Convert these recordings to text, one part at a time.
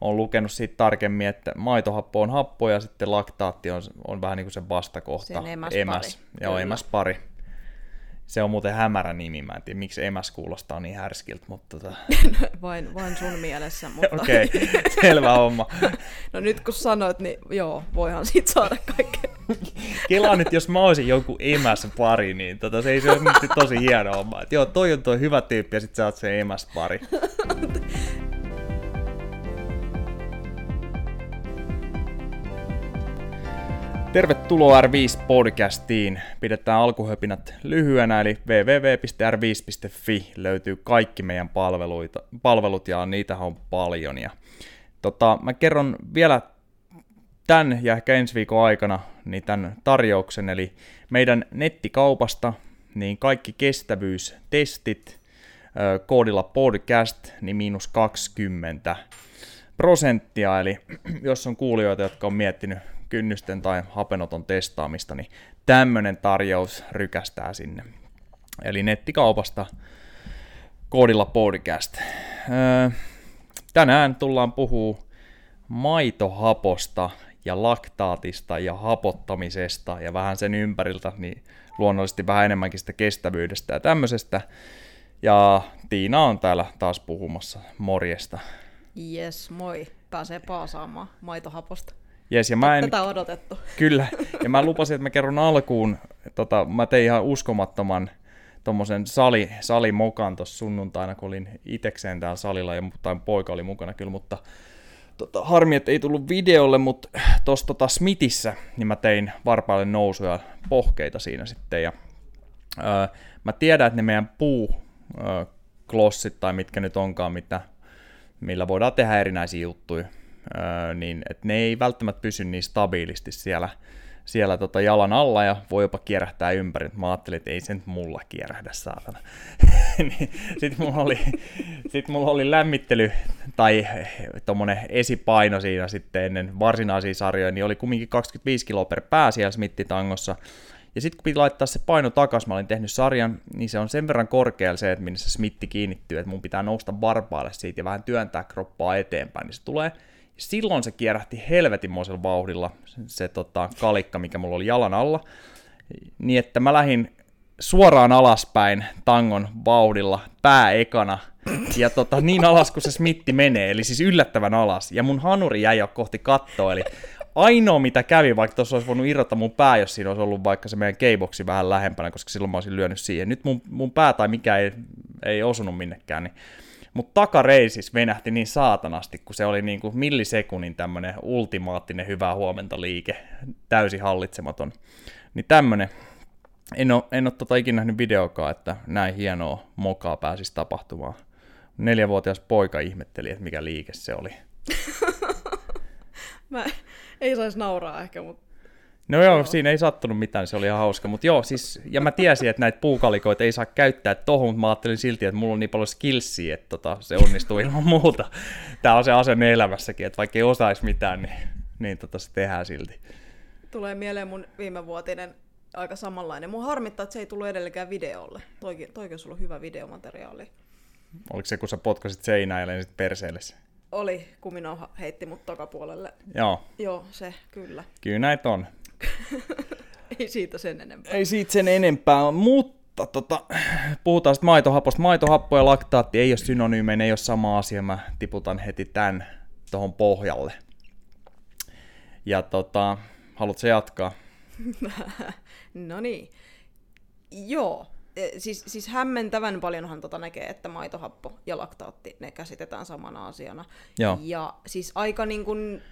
olen lukenut siitä tarkemmin, että maitohappo on happo ja sitten laktaatti on, on vähän niin kuin se vastakohta. Sen emäspari. Emäs. Joo, Kyllä. emäspari. Se on muuten hämärä nimi, mä en tiedä miksi emäs kuulostaa niin härskiltä, mutta tota, vain, vain sun mielessä, mutta okei, okay, selvä homma. no nyt kun sanoit, niin joo, voihan siitä saada kaikkea. Kelaan nyt, jos mä olisin joku emäs pari, niin tota, se ei se olisi nyt tosi hieno homma. Et joo, toi on toi hyvä tyyppi ja sit sä oot se emäs pari. Tervetuloa R5-podcastiin. Pidetään alkuhöpinät lyhyenä, eli www.r5.fi löytyy kaikki meidän palveluita, palvelut, ja niitä on paljon. Ja, tota, mä kerron vielä tämän ja ehkä ensi viikon aikana niin tämän tarjouksen, eli meidän nettikaupasta, niin kaikki kestävyystestit koodilla podcast, niin miinus 20 prosenttia, eli jos on kuulijoita, jotka on miettinyt kynnysten tai hapenoton testaamista, niin tämmöinen tarjous rykästää sinne. Eli nettikaupasta koodilla podcast. Öö, tänään tullaan puhuu maitohaposta ja laktaatista ja hapottamisesta ja vähän sen ympäriltä, niin luonnollisesti vähän enemmänkin sitä kestävyydestä ja tämmöisestä. Ja Tiina on täällä taas puhumassa morjesta. Yes, moi. Pääsee paasaamaan maitohaposta. Jes, ja mä en, Tätä odotettu. Kyllä, ja mä lupasin, että mä kerron alkuun, tota, mä tein ihan uskomattoman tommosen sali, salimokan tuossa sunnuntaina, kun olin itekseen täällä salilla, ja tai poika oli mukana kyllä, mutta tota, harmi, että ei tullut videolle, mutta tuossa tota Smithissä, niin mä tein varpaille nousuja pohkeita siinä sitten, ja öö, mä tiedän, että ne meidän puu öö, klossit, tai mitkä nyt onkaan, mitä, millä voidaan tehdä erinäisiä juttuja, niin että ne ei välttämättä pysy niin stabiilisti siellä, siellä tota jalan alla ja voi jopa kierähtää ympäri. Mä ajattelin, että ei se nyt mulla kierähdä, saatana. niin, Sitten mulla oli, sit mulla oli lämmittely tai tommonen esipaino siinä sitten ennen varsinaisia sarjoja, niin oli kumminkin 25 kiloa per pää siellä Smittitangossa. Ja sitten kun piti laittaa se paino takas, mä olin tehnyt sarjan, niin se on sen verran korkealla se, että minne se smitti kiinnittyy, että mun pitää nousta varpaalle siitä ja vähän työntää kroppaa eteenpäin, niin se tulee silloin se kierähti helvetinmoisella vauhdilla, se, se tota, kalikka, mikä mulla oli jalan alla, niin että mä lähdin suoraan alaspäin tangon vauhdilla, pää ekana, ja tota, niin alas kuin se smitti menee, eli siis yllättävän alas, ja mun hanuri jäi jo kohti kattoa, eli ainoa mitä kävi, vaikka tuossa olisi voinut irrottaa mun pää, jos siinä olisi ollut vaikka se meidän keiboksi vähän lähempänä, koska silloin mä olisin lyönyt siihen. Nyt mun, mun pää tai mikä ei, ei osunut minnekään, niin mutta takareisis venähti niin saatanasti, kun se oli niin kuin millisekunnin tämmönen ultimaattinen hyvää huomenta liike, täysin hallitsematon. Niin tämmönen, en ole, en ole tota ikinä nähnyt videokaa, että näin hienoa mokaa pääsisi tapahtumaan. Neljävuotias poika ihmetteli, että mikä liike se oli. Mä ei saisi nauraa ehkä, mutta No joo, joo, siinä ei sattunut mitään, se oli ihan hauska. Mutta joo, siis, ja mä tiesin, että näitä puukalikoita ei saa käyttää tohon, mutta mä ajattelin silti, että mulla on niin paljon skillsiä, että tota, se onnistuu ilman muuta. Tää on se asenne elämässäkin, että vaikka ei osaisi mitään, niin, niin tota, se tehdään silti. tulee mieleen mun viimevuotinen aika samanlainen. Mun harmittaa, että se ei tullut edelleenkään videolle. Toikin, toikin on sulla hyvä videomateriaali. Oliko se, kun sä potkasit seinään ja lensit perseelle? Oli, Kumino heitti mut takapuolelle. Joo, Joo, se, kyllä. kyllä näitä on. Ei siitä sen enempää. Ei siitä sen enempää, mutta tota, puhutaan sitten maitohaposta. Maitohappo ja laktaatti ei ole synonyymeja, ne ei ole sama asia. Mä tiputan heti tän tuohon pohjalle. Ja tota, haluatko jatkaa? no niin. Joo. E, Siis, siis hämmentävän paljonhan tota näkee, että maitohappo ja laktaatti, ne käsitetään samana asiana. Joo. Ja siis aika niin kuin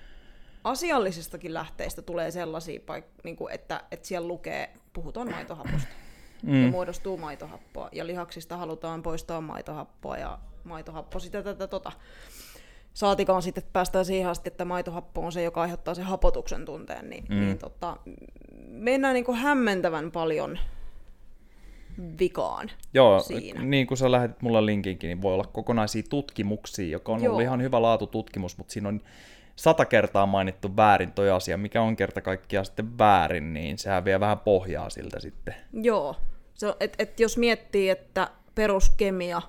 asiallisestakin lähteistä tulee sellaisia, paik- niin kuin, että, että siellä lukee, puhutaan maitohaposta. Mm. Ja muodostuu maitohappoa. Ja lihaksista halutaan poistaa maitohappoa ja maitohappo sitä tätä tota. Saatikaan sitten, että päästään siihen asti, että maitohappo on se, joka aiheuttaa sen hapotuksen tunteen, niin, mm. niin tota, mennään niin kuin hämmentävän paljon vikaan Joo, siinä. niin kuin sä lähetit mulle linkinkin, niin voi olla kokonaisia tutkimuksia, joka on Joo. ollut ihan hyvä laatututkimus, mutta siinä on sata kertaa mainittu väärin toi asia, mikä on kerta kaikkiaan sitten väärin, niin sehän vie vähän pohjaa siltä sitten. Joo. Se et, et jos miettii, että peruskemia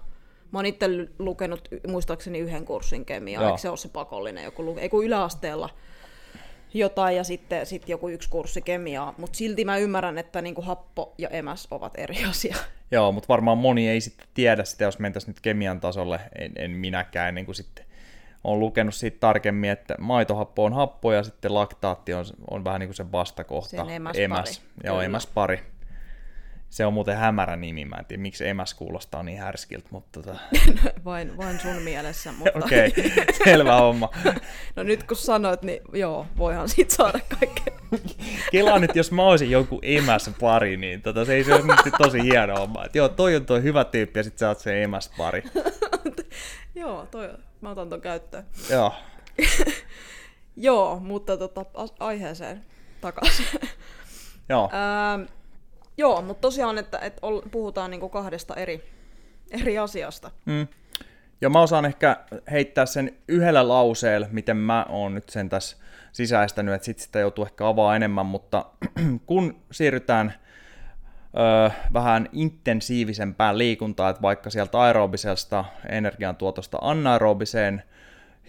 Mä oon itse lukenut muistaakseni yhden kurssin kemiaa, eikö se ole se pakollinen joku luke? Ei kun yläasteella jotain ja sitten sit joku yksi kurssi kemiaa, mutta silti mä ymmärrän, että niinku happo ja emäs ovat eri asia. Joo, mutta varmaan moni ei sitten tiedä sitä, jos mentäisiin nyt kemian tasolle, en, en minäkään niin kuin sitten on lukenut siitä tarkemmin, että maitohappo on happo ja sitten laktaatti on, on vähän niin kuin se vastakohta. Sen emäspari. Emäs. Joo, emäspari. Se on muuten hämärä nimi, mä en tiedä miksi emäs kuulostaa niin härskiltä, mutta... Tota... vain, vain sun mielessä, mutta... Okei, okay, selvä homma. no nyt kun sanoit, niin joo, voihan siitä saada kaikkea. Kela nyt, jos mä olisin joku emäs pari, niin tota, se ei se olisi tosi hieno homma. Et joo, toi on toi hyvä tyyppi ja sit sä oot se emäs pari. joo, toi, mä otan ton käyttöön. Joo. joo, mutta tota, aiheeseen takaisin. joo. Ähm, Joo, mutta tosiaan, että, että puhutaan niinku kahdesta eri, eri asiasta. Mm. Ja mä osaan ehkä heittää sen yhdellä lauseella, miten mä oon nyt sen tässä sisäistänyt, että sit sitä joutuu ehkä avaa enemmän, mutta kun siirrytään ö, vähän intensiivisempään liikuntaan, että vaikka sieltä aerobisesta energiantuotosta anaerobiseen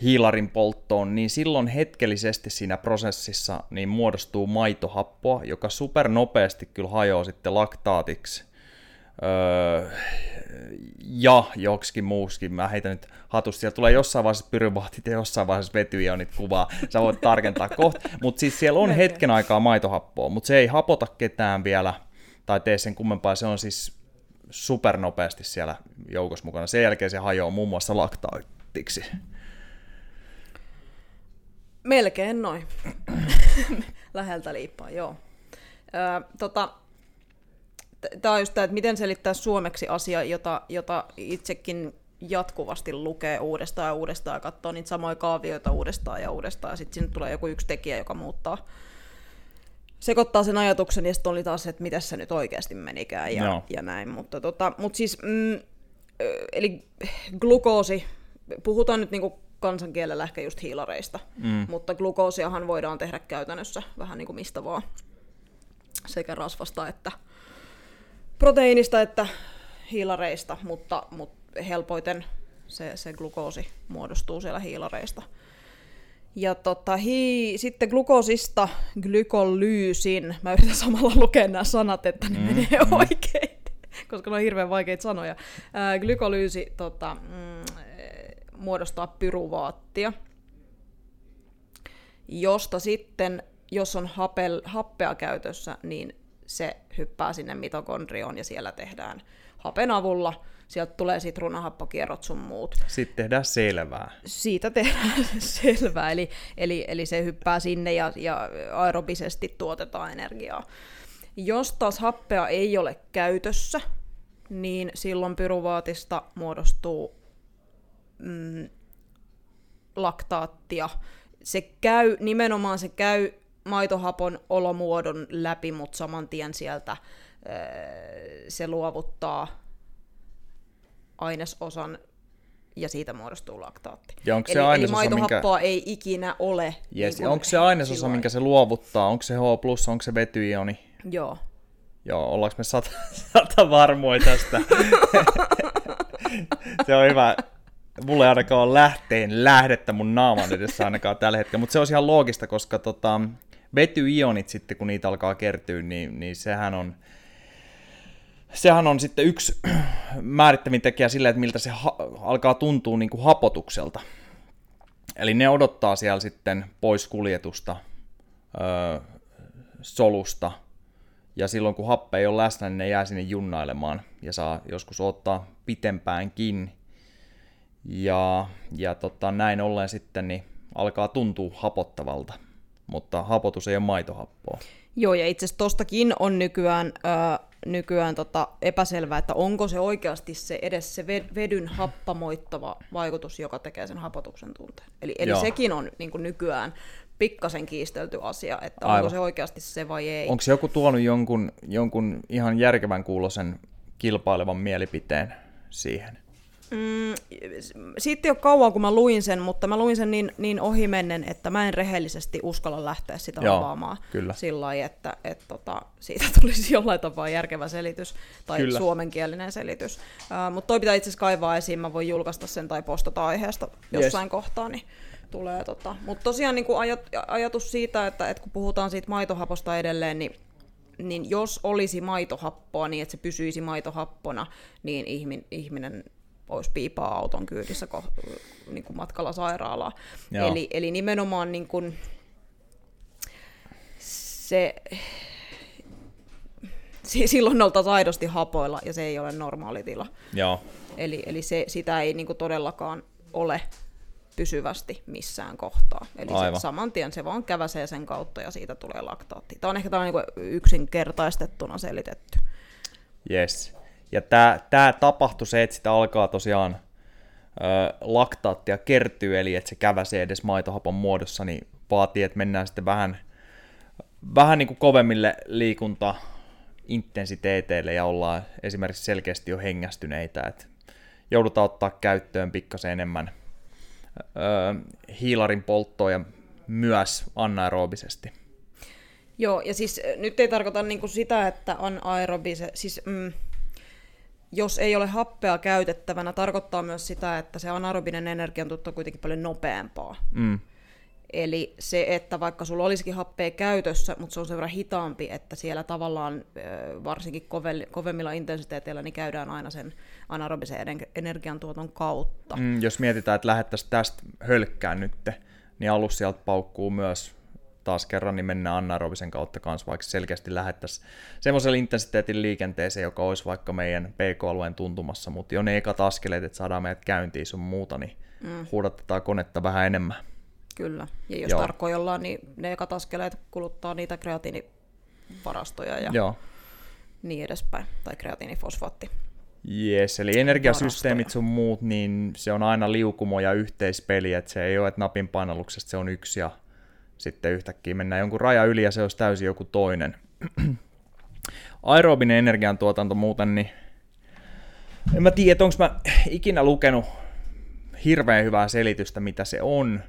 hiilarin polttoon, niin silloin hetkellisesti siinä prosessissa niin muodostuu maitohappoa, joka supernopeasti kyllä hajoaa sitten laktaatiksi. Öö, ja joksikin muuskin. Mä heitän nyt hatusta. Siellä tulee jossain vaiheessa pyrybaatit ja jossain vaiheessa vetyionit kuvaa. Sä voit tarkentaa kohta. Mutta siis siellä on hetken aikaa maitohappoa, mutta se ei hapota ketään vielä tai tee sen kummempaa. Se on siis supernopeasti siellä joukossa mukana. Sen jälkeen se hajoaa muun muassa laktaatiksi. Melkein noin. Läheltä liippaa, joo. Tota, Tämä on just tämä, että miten selittää suomeksi asia, jota, jota itsekin jatkuvasti lukee uudestaan ja uudestaan ja katsoo niitä samoja kaavioita uudestaan ja uudestaan sitten sinne tulee joku yksi tekijä, joka muuttaa sekoittaa sen ajatuksen ja sitten oli taas, että mitä se nyt oikeasti menikään ja, no. ja näin. Mutta tota, mut siis, mm, eli glukoosi, puhutaan nyt niinku kansankielellä ehkä just hiilareista, mm. mutta glukoosiahan voidaan tehdä käytännössä vähän niin kuin mistä vaan, sekä rasvasta että proteiinista että hiilareista, mutta, mutta helpoiten se, se glukoosi muodostuu siellä hiilareista. Ja tota, hi, sitten glukoosista glykolyysin, mä yritän samalla lukea nämä sanat, että ne mm. menee mm. oikein, koska ne on hirveän vaikeita sanoja. Ää, glykolyysi tota, mm, muodostaa pyruvaattia, josta sitten, jos on hapel, happea käytössä, niin se hyppää sinne mitokondrioon ja siellä tehdään hapen avulla. Sieltä tulee sitten runahappokierrot sun muut. Sitten tehdään selvää. Siitä tehdään selvää, eli, eli, eli se hyppää sinne ja, ja aerobisesti tuotetaan energiaa. Jos taas happea ei ole käytössä, niin silloin pyruvaatista muodostuu mm, laktaattia. Se käy, nimenomaan se käy maitohapon olomuodon läpi, mutta saman tien sieltä se luovuttaa ainesosan ja siitä muodostuu laktaatti. Ja onko se eli, eli maitohappoa minkä... ei ikinä ole. Yes. Niin onko se ainesosa, silloin... minkä se luovuttaa? Onko se H+, onko se vetyioni? Joo. Joo, ollaanko me sata, sata varmoja tästä? se on hyvä mulla ei ainakaan ole lähteen lähdettä mun naaman edessä ainakaan tällä hetkellä, mutta se on ihan loogista, koska tota, vetyionit sitten, kun niitä alkaa kertyä, niin, niin sehän on, sehän on sitten yksi määrittävin tekijä sille, että miltä se ha- alkaa tuntua niin kuin hapotukselta. Eli ne odottaa siellä sitten pois kuljetusta öö, solusta, ja silloin kun happe ei ole läsnä, niin ne jää sinne junnailemaan ja saa joskus ottaa pitempäänkin. Ja, ja tota, näin ollen sitten niin alkaa tuntua hapottavalta, mutta hapotus ei ole maitohappoa. Joo, ja itse asiassa tostakin on nykyään, äh, nykyään tota epäselvää, että onko se oikeasti se edes se vedyn happamoittava vaikutus, joka tekee sen hapotuksen tunteen. Eli, eli sekin on niin kuin nykyään pikkasen kiistelty asia, että Aivan. onko se oikeasti se vai ei. Onko joku tuonut jonkun, jonkun ihan järkevän kuulosen kilpailevan mielipiteen siihen? Mm, sitten jo kauan, kun mä luin sen, mutta mä luin sen niin, niin ohimennen, että mä en rehellisesti uskalla lähteä sitä Joo, avaamaan kyllä. sillä lailla, että et, tota, siitä tulisi jollain tapaa järkevä selitys tai Kyllä. kyllä. suomenkielinen selitys. Uh, mutta toi pitää itse asiassa kaivaa esiin, mä voin julkaista sen tai postata aiheesta jossain Yes. kohtaa, niin tulee tota. Mutta tosiaan niin ajat, ajatus siitä, että, että kun puhutaan siitä maitohaposta edelleen, niin niin jos olisi maitohappoa niin, että se pysyisi maitohappona, niin ihmin, ihminen olisi piipaa auton kyydissä ko- niin kuin matkalla sairaalaa. Joo. Eli, eli nimenomaan niin kuin se, si- silloin oltaisiin aidosti hapoilla ja se ei ole normaali tila. Joo, Eli, eli se, sitä ei niin kuin todellakaan ole pysyvästi missään kohtaa. Eli Aivan. se, saman tien se vaan käväsee sen kautta ja siitä tulee laktaatti. Tämä on ehkä tällainen niin yksinkertaistettuna selitetty. yes. Ja tämä tää tapahtui se, että sitä alkaa tosiaan ö, laktaattia kertyy, eli että se käväsee edes maitohapon muodossa, niin vaatii, että mennään sitten vähän, vähän niin kuin kovemmille liikuntaintensiteeteille ja ollaan esimerkiksi selkeästi jo hengästyneitä, että joudutaan ottaa käyttöön pikkasen enemmän ö, hiilarin polttoa ja myös anaerobisesti. Joo, ja siis nyt ei tarkoita niinku sitä, että on aerobise, siis mm, jos ei ole happea käytettävänä, tarkoittaa myös sitä, että se anaerobinen energiantuotto on kuitenkin paljon nopeampaa. Mm. Eli se, että vaikka sulla olisikin happea käytössä, mutta se on sen verran hitaampi, että siellä tavallaan varsinkin kove- kovemmilla intensiteeteillä niin käydään aina sen anaerobisen ener- energiantuoton kautta. Mm, jos mietitään, että lähettäisiin tästä hölkkään nyt, niin alus sieltä paukkuu myös taas kerran, niin mennään anaerobisen kautta kanssa, vaikka selkeästi lähettäisiin semmoisella intensiteetin liikenteeseen, joka olisi vaikka meidän PK-alueen tuntumassa, mutta jo ne ekat askeleet, että saadaan meidät käyntiin sun muuta, niin mm. huudatetaan konetta vähän enemmän. Kyllä. Ja jos Joo. tarkkoja ollaan, niin ne ekat askeleet kuluttaa niitä kreatiinivarastoja ja Joo. niin edespäin. Tai kreatiinifosfaatti. Yes, eli energiasysteemit sun muut, niin se on aina liukumo ja yhteispeli, että se ei ole, että napin painalluksesta se on yksi ja sitten yhtäkkiä mennään jonkun raja yli ja se olisi täysin joku toinen. Aerobinen energiantuotanto muuten, niin en mä tiedä, onko mä ikinä lukenut hirveän hyvää selitystä, mitä se on,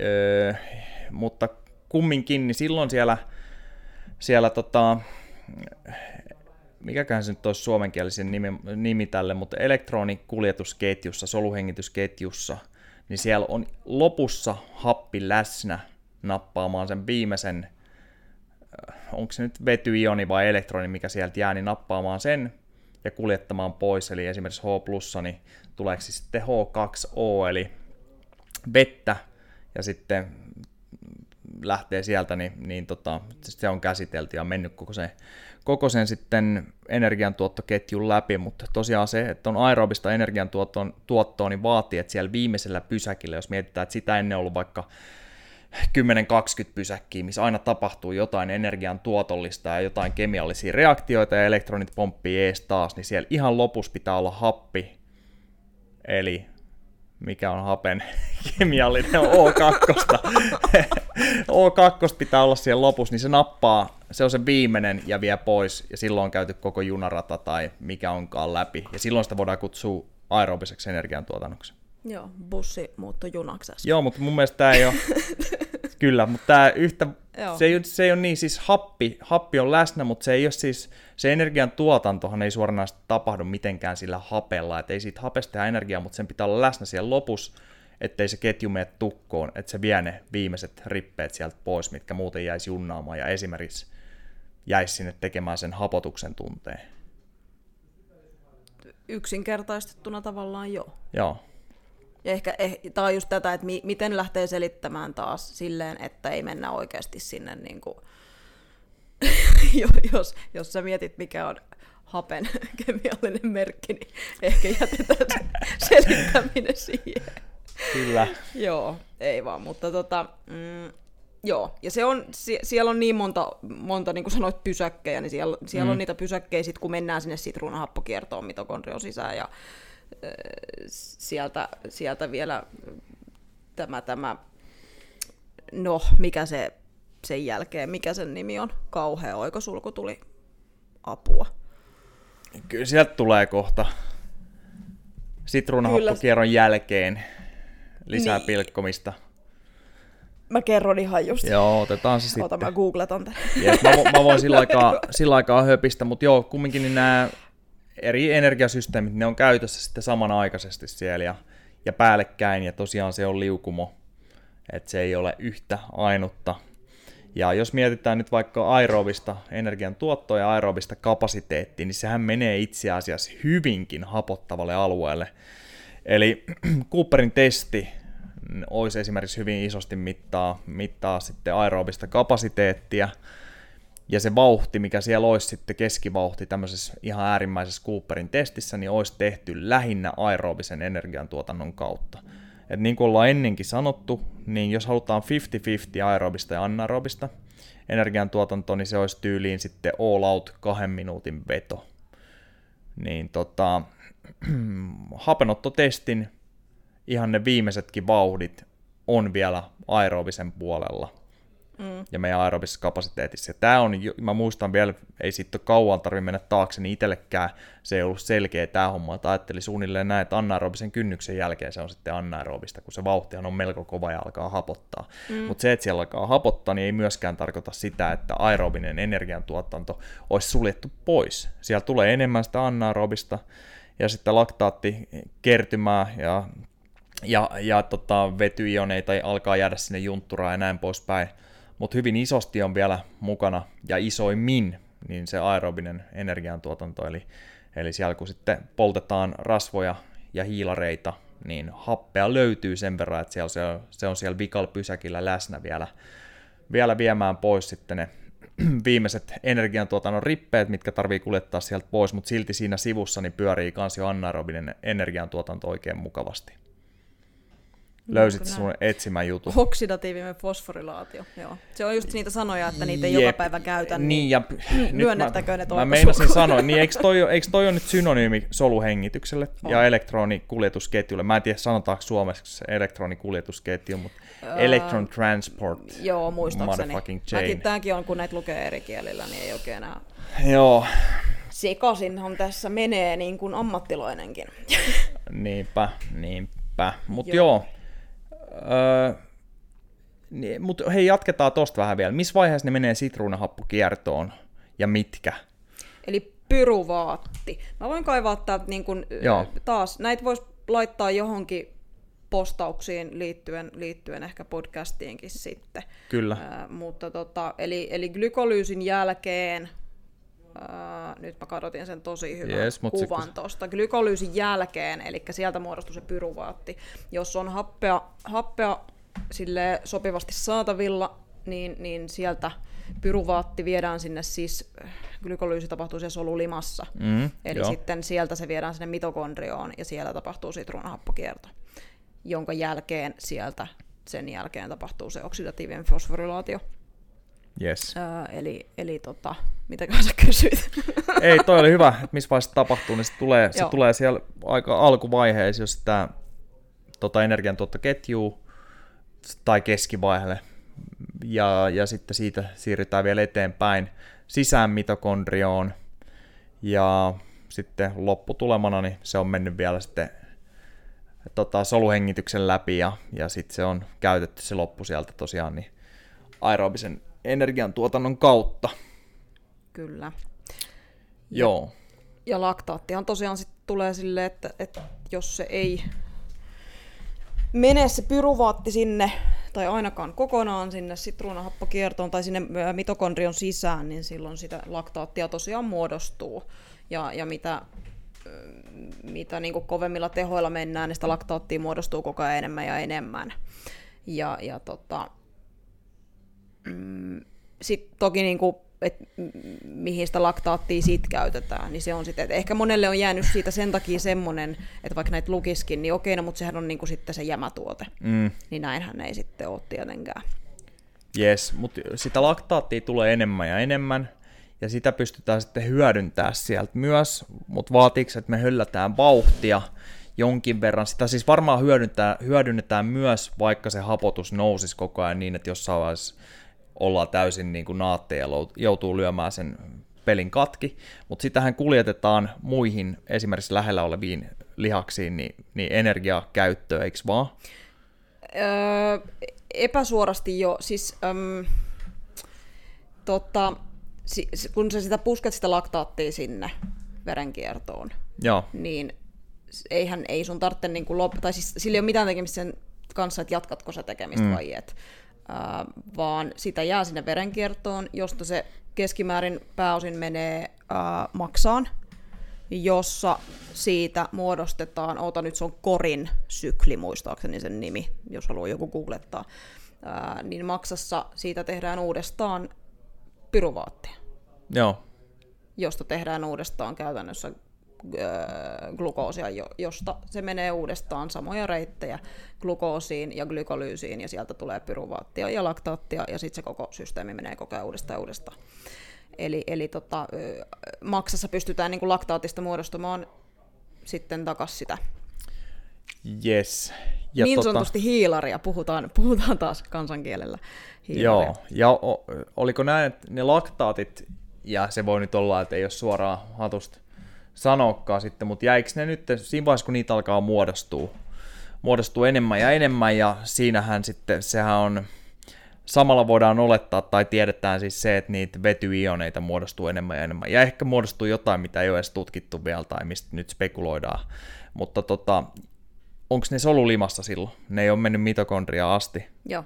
öö, mutta kumminkin, niin silloin siellä, siellä tota, mikäköhän se nyt olisi suomenkielisen nimi, nimi tälle, mutta elektronikuljetusketjussa, soluhengitysketjussa, niin siellä on lopussa happi läsnä nappaamaan sen viimeisen, äh, onko se nyt vetyioni vai elektroni, mikä sieltä jää, niin nappaamaan sen ja kuljettamaan pois, eli esimerkiksi H+, niin tuleeko sitten H2O, eli vettä, ja sitten lähtee sieltä, niin, niin tota, se on käsitelty ja mennyt koko sen, koko sen sitten energiantuottoketjun läpi, mutta tosiaan se, että on aerobista energiantuottoa, tuottoa, niin vaatii, että siellä viimeisellä pysäkillä, jos mietitään, että sitä ennen ollut vaikka 10-20 pysäkkiä, missä aina tapahtuu jotain energian tuotollista ja jotain kemiallisia reaktioita ja elektronit pomppii ees taas, niin siellä ihan lopussa pitää olla happi, eli mikä on hapen kemiallinen O2. O2 pitää olla siellä lopussa, niin se nappaa, se on se viimeinen ja vie pois, ja silloin on käyty koko junarata tai mikä onkaan läpi, ja silloin sitä voidaan kutsua aerobiseksi energiantuotannoksi. Joo, bussi muuttui junaksi äsken. Joo, mutta mun mielestä tämä ei ole, kyllä, mutta tämä yhtä, Joo. se ei, se ei ole niin, siis happi, happi on läsnä, mutta se ei ole siis, se energian tuotantohan ei suoranaisesti tapahdu mitenkään sillä hapella, että ei siitä hapesta tehdä energiaa, mutta sen pitää olla läsnä siellä lopussa, ettei se ketju mene tukkoon, että se vie ne viimeiset rippeet sieltä pois, mitkä muuten jäisi junnaamaan ja esimerkiksi jäisi sinne tekemään sen hapotuksen tunteen. Yksinkertaistettuna tavallaan joo. Joo, Ja ehkä eh, tämä on just tätä, että mi, miten lähtee selittämään taas silleen, että ei mennä oikeasti sinne, niin kuin, jos, jos sä mietit, mikä on hapen kemiallinen merkki, niin ehkä jätetään se selittäminen siihen. kyllä. Joo, ei vaan, mutta tota, mm, joo, ja se on, sie- siellä on niin monta, monta niin kuin sanoit, pysäkkejä, niin siellä, siellä mm. on niitä pysäkkejä, sit kun mennään sinne sitruunahappokiertoon mitokondrion sisään, ja sieltä, sieltä vielä tämä, tämä, no, mikä se sen jälkeen, mikä sen nimi on, kauhea oikosulku tuli apua. Kyllä sieltä tulee kohta. sitruunahappokierron jälkeen lisää niin. pilkkomista. Mä kerron ihan just. Joo, otetaan se sitten. Ota, mä googletan tämän. Yes, mä, mä, voin sillä aikaa, sillä aikaa höpistä, mutta joo, kumminkin niin nämä eri energiasysteemit, ne on käytössä sitten samanaikaisesti siellä ja, ja päällekkäin, ja tosiaan se on liukumo, että se ei ole yhtä ainutta. Ja jos mietitään nyt vaikka aerobista energian tuottoa ja aerobista kapasiteettia, niin sehän menee itse asiassa hyvinkin hapottavalle alueelle. Eli Cooperin testi olisi esimerkiksi hyvin isosti mittaa, mittaa sitten aerobista kapasiteettia, ja se vauhti, mikä siellä olisi sitten keskivauhti tämmöisessä ihan äärimmäisessä Cooperin testissä, niin olisi tehty lähinnä aerobisen energiantuotannon kautta. Et niin kuin ollaan ennenkin sanottu, niin jos halutaan 50-50 aerobista ja anaerobista energiantuotantoa, niin se olisi tyyliin sitten all out kahden minuutin veto. Niin tota, hapenottotestin ihan ne viimeisetkin vauhdit on vielä aerobisen puolella mm. ja meidän aerobisessa kapasiteetissa. Ja tämä on, mä muistan vielä, ei ole kauan tarvitse mennä taakse, niin itsellekään se ei ollut selkeä tämä homma, että ajattelin suunnilleen näin, että anaerobisen kynnyksen jälkeen se on sitten anaerobista, kun se vauhtihan on melko kova ja alkaa hapottaa. Mm. Mutta se, että siellä alkaa hapottaa, niin ei myöskään tarkoita sitä, että aerobinen energiantuotanto olisi suljettu pois. Siellä tulee enemmän sitä anaerobista, ja sitten laktaatti kertymää ja ja, ja tota, vetyioneita alkaa jäädä sinne juntturaan ja näin poispäin mutta hyvin isosti on vielä mukana ja isoimmin niin se aerobinen energiantuotanto, eli, eli siellä kun sitten poltetaan rasvoja ja hiilareita, niin happea löytyy sen verran, että siellä se, on, se on siellä vikalpysäkillä läsnä vielä, vielä viemään pois sitten ne viimeiset energiantuotannon rippeet, mitkä tarvii kuljettaa sieltä pois, mutta silti siinä sivussa niin pyörii kans jo anaerobinen energiantuotanto oikein mukavasti. Löysit niin, sun etsimän jutun. Oksidatiivinen fosforilaatio, joo. Se on just niitä sanoja, että niitä ei Jep. joka päivä käytä, niin, niin ja myönnettäkö ne Mä meinasin sanoa, niin eikö toi, eikö toi ole nyt synonyymi soluhengitykselle on. ja elektronikuljetusketjulle? Mä en tiedä sanotaanko suomeksi elektronikuljetusketju, mutta uh, electron transport Joo, muistaakseni. Mäkin, tämäkin on, kun näitä lukee eri kielillä, niin ei oikein enää... Joo. Sekaisinhan tässä menee niin kuin ammattilainenkin. niinpä, niinpä. Mutta joo. joo Öö, niin, mutta hei, jatketaan tosta vähän vielä. Missä vaiheessa ne menee sitruunahappokiertoon ja mitkä? Eli pyruvaatti. Mä voin kaivaa täältä niin kun, taas, näitä voisi laittaa johonkin postauksiin liittyen, liittyen ehkä podcastiinkin sitten. Kyllä. Ö, mutta tota, eli, eli glykolyysin jälkeen Uh, nyt mä kadotin sen tosi hyvän yes, kuvan se... tuosta. Glykolyysin jälkeen, eli sieltä muodostuu se pyruvaatti. Jos on happea, happea sille sopivasti saatavilla, niin, niin sieltä pyruvaatti viedään sinne siis, glykolyysi tapahtuu siellä solulimassa. Mm, Eli jo. sitten sieltä se viedään sinne mitokondrioon ja siellä tapahtuu sitruunahappokierto, jonka jälkeen sieltä sen jälkeen tapahtuu se oksidatiivinen fosforilaatio. Yes. Öö, eli, eli tota, mitä sä kysyit? Ei, toi oli hyvä, että missä vaiheessa tapahtuu, niin se tulee, se tulee siellä aika alkuvaiheessa, jos sitä tota energiantuottoketjuu tai keskivaiheelle, ja, ja sitten siitä siirrytään vielä eteenpäin sisään mitokondrioon, ja sitten lopputulemana niin se on mennyt vielä sitten tota, soluhengityksen läpi, ja, ja sitten se on käytetty se loppu sieltä tosiaan niin aerobisen energiantuotannon kautta. Kyllä. Joo. Ja, laktaattihan tosiaan sit tulee silleen, että, että jos se ei mene se pyruvaatti sinne, tai ainakaan kokonaan sinne sitruunahappokiertoon tai sinne mitokondrion sisään, niin silloin sitä laktaattia tosiaan muodostuu. Ja, ja mitä, mitä niin kovemmilla tehoilla mennään, niin sitä laktaattia muodostuu koko ajan enemmän ja enemmän. Ja, ja tota, mm, sitten toki niin kuin, et, mihin sitä laktaattia sit käytetään, niin se on sitten, että ehkä monelle on jäänyt siitä sen takia semmoinen, että vaikka näitä lukiskin, niin okei, no, mutta sehän on niin kuin sitten se jämätuote. Mm. Niin näinhän ei sitten ole tietenkään. Yes, mutta sitä laktaattia tulee enemmän ja enemmän, ja sitä pystytään sitten hyödyntämään sieltä myös, mutta vaatiiko, että me höllätään vauhtia jonkin verran. Sitä siis varmaan hyödynnetään, hyödynnetään myös, vaikka se hapotus nousisi koko ajan niin, että jossain vaiheessa ollaan täysin niin kuin naatteja ja joutuu lyömään sen pelin katki, mutta sitähän kuljetetaan muihin esimerkiksi lähellä oleviin lihaksiin, niin, niin energiakäyttöä, eikö vaan? Öö, epäsuorasti jo, siis äm, tota, si, kun sä sitä pusket sitä laktaattia sinne verenkiertoon, Joo. niin eihän ei sun tarvitse niin kuin lop- tai siis sillä ei ole mitään tekemistä sen kanssa, että jatkatko sä tekemistä mm. vai et, vaan sitä jää sinne verenkiertoon, josta se keskimäärin pääosin menee maksaan, jossa siitä muodostetaan, ota nyt se on korin sykli muistaakseni sen nimi, jos haluaa joku googlettaa, niin maksassa siitä tehdään uudestaan pyruvaattia. Joo. Josta tehdään uudestaan käytännössä glukoosia, josta se menee uudestaan samoja reittejä glukoosiin ja glykolyysiin, ja sieltä tulee pyruvaattia ja laktaattia, ja sitten se koko systeemi menee koko ajan uudestaan ja uudestaan. Eli, eli tota, maksassa pystytään niin kuin laktaatista muodostumaan sitten takaisin sitä Yes. Ja niin tota... sanotusti hiilaria, puhutaan, puhutaan taas kansankielellä. Hiilaria. Joo, ja o, oliko näin, että ne laktaatit, ja se voi nyt olla, että ei ole suoraan hatusta sanokaan sitten, mutta jäikö ne nyt siinä vaiheessa, kun niitä alkaa muodostua, muodostuu enemmän ja enemmän, ja siinähän sitten, sehän on, samalla voidaan olettaa tai tiedetään siis se, että niitä vetyioneita muodostuu enemmän ja enemmän, ja ehkä muodostuu jotain, mitä ei ole edes tutkittu vielä tai mistä nyt spekuloidaan, mutta tota, onko ne solulimassa silloin? Ne ei ole mennyt mitokondria asti? Joo.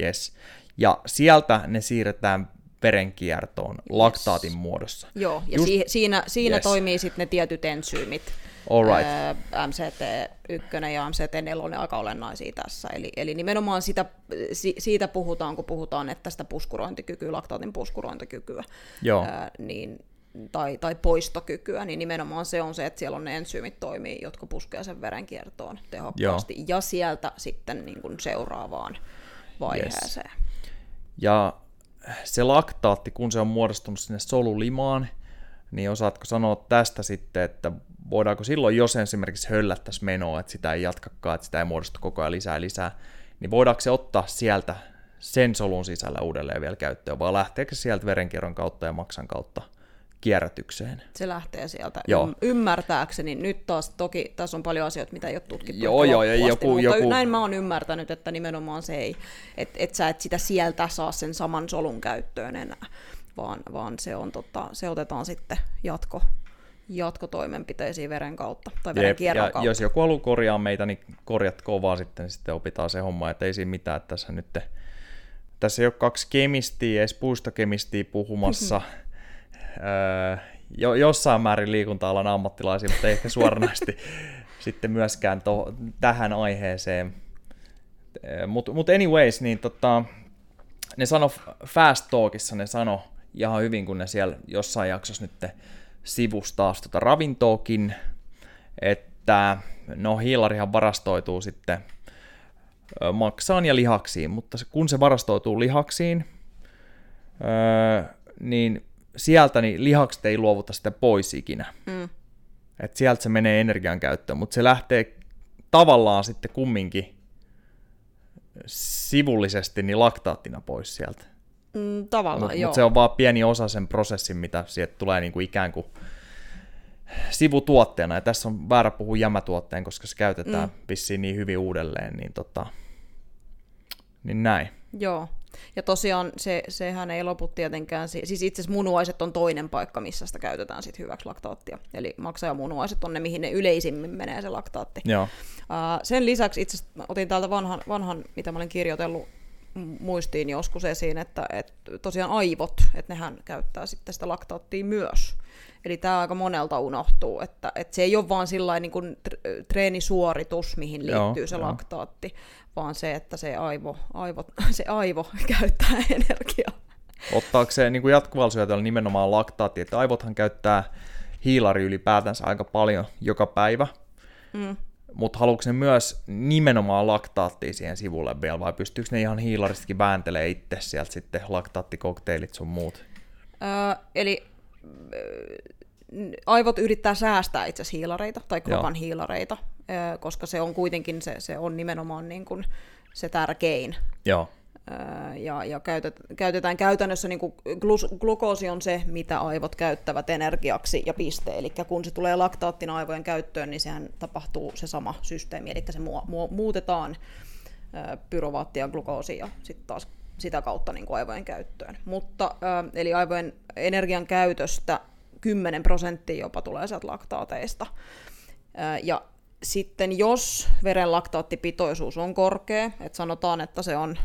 Yes. Ja sieltä ne siirretään verenkiertoon yes. laktaatin muodossa. Joo, ja Just, si- siinä, siinä yes. toimii sitten ne tietyt ensyymit. right. MCT1 ja MCT4 aika olennaisia tässä. Eli, eli nimenomaan sitä, si, siitä puhutaan, kun puhutaan, että tästä puskurointikykyä, laktaatin puskurointikykyä, Joo. Ää, niin, tai, tai poistokykyä, niin nimenomaan se on se, että siellä on ne ensyymit toimii, jotka puskevat sen verenkiertoon tehokkaasti, Joo. ja sieltä sitten niin kuin seuraavaan vaiheeseen. Yes. Ja se laktaatti, kun se on muodostunut sinne solulimaan, niin osaatko sanoa tästä sitten, että voidaanko silloin, jos esimerkiksi höllättäisi menoa, että sitä ei jatkakaan, että sitä ei muodostu koko ajan lisää lisää, niin voidaanko se ottaa sieltä sen solun sisällä uudelleen vielä käyttöön, vai lähteekö sieltä verenkierron kautta ja maksan kautta kierrätykseen. Se lähtee sieltä joo. ymmärtääkseni. Nyt taas toki tässä on paljon asioita, mitä ei ole tutkittu. Joo, joo, ja joku, mutta joku... näin mä oon ymmärtänyt, että nimenomaan se ei, että et sä et sitä sieltä saa sen saman solun käyttöön enää, vaan, vaan se, on, tota, se otetaan sitten jatko, jatkotoimenpiteisiin veren kautta tai veren ja kautta. Jos joku haluaa korjaa meitä, niin korjatko vaan sitten, sitten opitaan se homma, että ei siinä mitään, että tässä nyt tässä ei ole kaksi kemistiä, edes puistokemistiä puhumassa, öö, jo, jossain määrin liikunta-alan ammattilaisia, mutta ei ehkä suoranaisesti sitten myöskään to, tähän aiheeseen. Mutta mut anyways, niin tota, ne sano Fast Talkissa, ne sano ihan hyvin, kun ne siellä jossain jaksossa nyt sivustaa tota ravintoakin, että no hiilarihan varastoituu sitten maksaan ja lihaksiin, mutta kun se varastoituu lihaksiin, niin sieltä niin lihakset ei luovuta sitä pois ikinä. Mm. Et sieltä se menee energian käyttöön, mutta se lähtee tavallaan sitten kumminkin sivullisesti niin laktaattina pois sieltä. Mm, tavallaan, Mutta mut se on vaan pieni osa sen prosessin, mitä sieltä tulee niin kuin ikään kuin sivutuotteena. Ja tässä on väärä puhua jämätuotteen, koska se käytetään mm. vissiin niin hyvin uudelleen. Niin, tota, niin näin. Joo. Ja tosiaan se, sehän ei lopu tietenkään, siis itse asiassa munuaiset on toinen paikka, missä sitä käytetään sit hyväksi laktaattia. Eli maksajamunuaiset on ne, mihin ne yleisimmin menee se laktaatti. Joo. Uh, sen lisäksi itse asiassa otin täältä vanhan, vanhan, mitä mä olen kirjoitellut muistiin joskus esiin, että, että tosiaan aivot, että nehän käyttää sitten sitä laktaattia myös. Eli tämä aika monelta unohtuu, että, että se ei ole vaan sellainen niin kuin treenisuoritus, mihin liittyy joo, se joo. laktaatti, vaan se, että se aivo, aivo, se aivo käyttää energiaa. Ottaako se niin kuin jatkuvalla syötöllä nimenomaan laktaatti, että aivothan käyttää hiilari ylipäätänsä aika paljon joka päivä, mm. mutta haluatko ne myös nimenomaan laktaattia siihen sivulle vielä, vai pystyykö ne ihan hiilaristakin vääntelee itse sieltä sitten laktaattikokteilit sun muut? Öö, eli aivot yrittää säästää itse asiassa hiilareita tai kropan Joo. hiilareita, koska se on kuitenkin se, se on nimenomaan niin kuin se tärkein Joo. ja, ja käytet, käytetään käytännössä, niin kuin glukoosi on se, mitä aivot käyttävät energiaksi ja piste. Eli kun se tulee laktaattina aivojen käyttöön, niin sehän tapahtuu se sama systeemi, eli se mu, mu, muutetaan pyrovaattia glukoosia sitten taas sitä kautta niin kuin aivojen käyttöön. Mutta, eli aivojen energian käytöstä 10 prosenttia jopa tulee sieltä laktaateista. Ja sitten jos veren laktaattipitoisuus on korkea, että sanotaan, että se on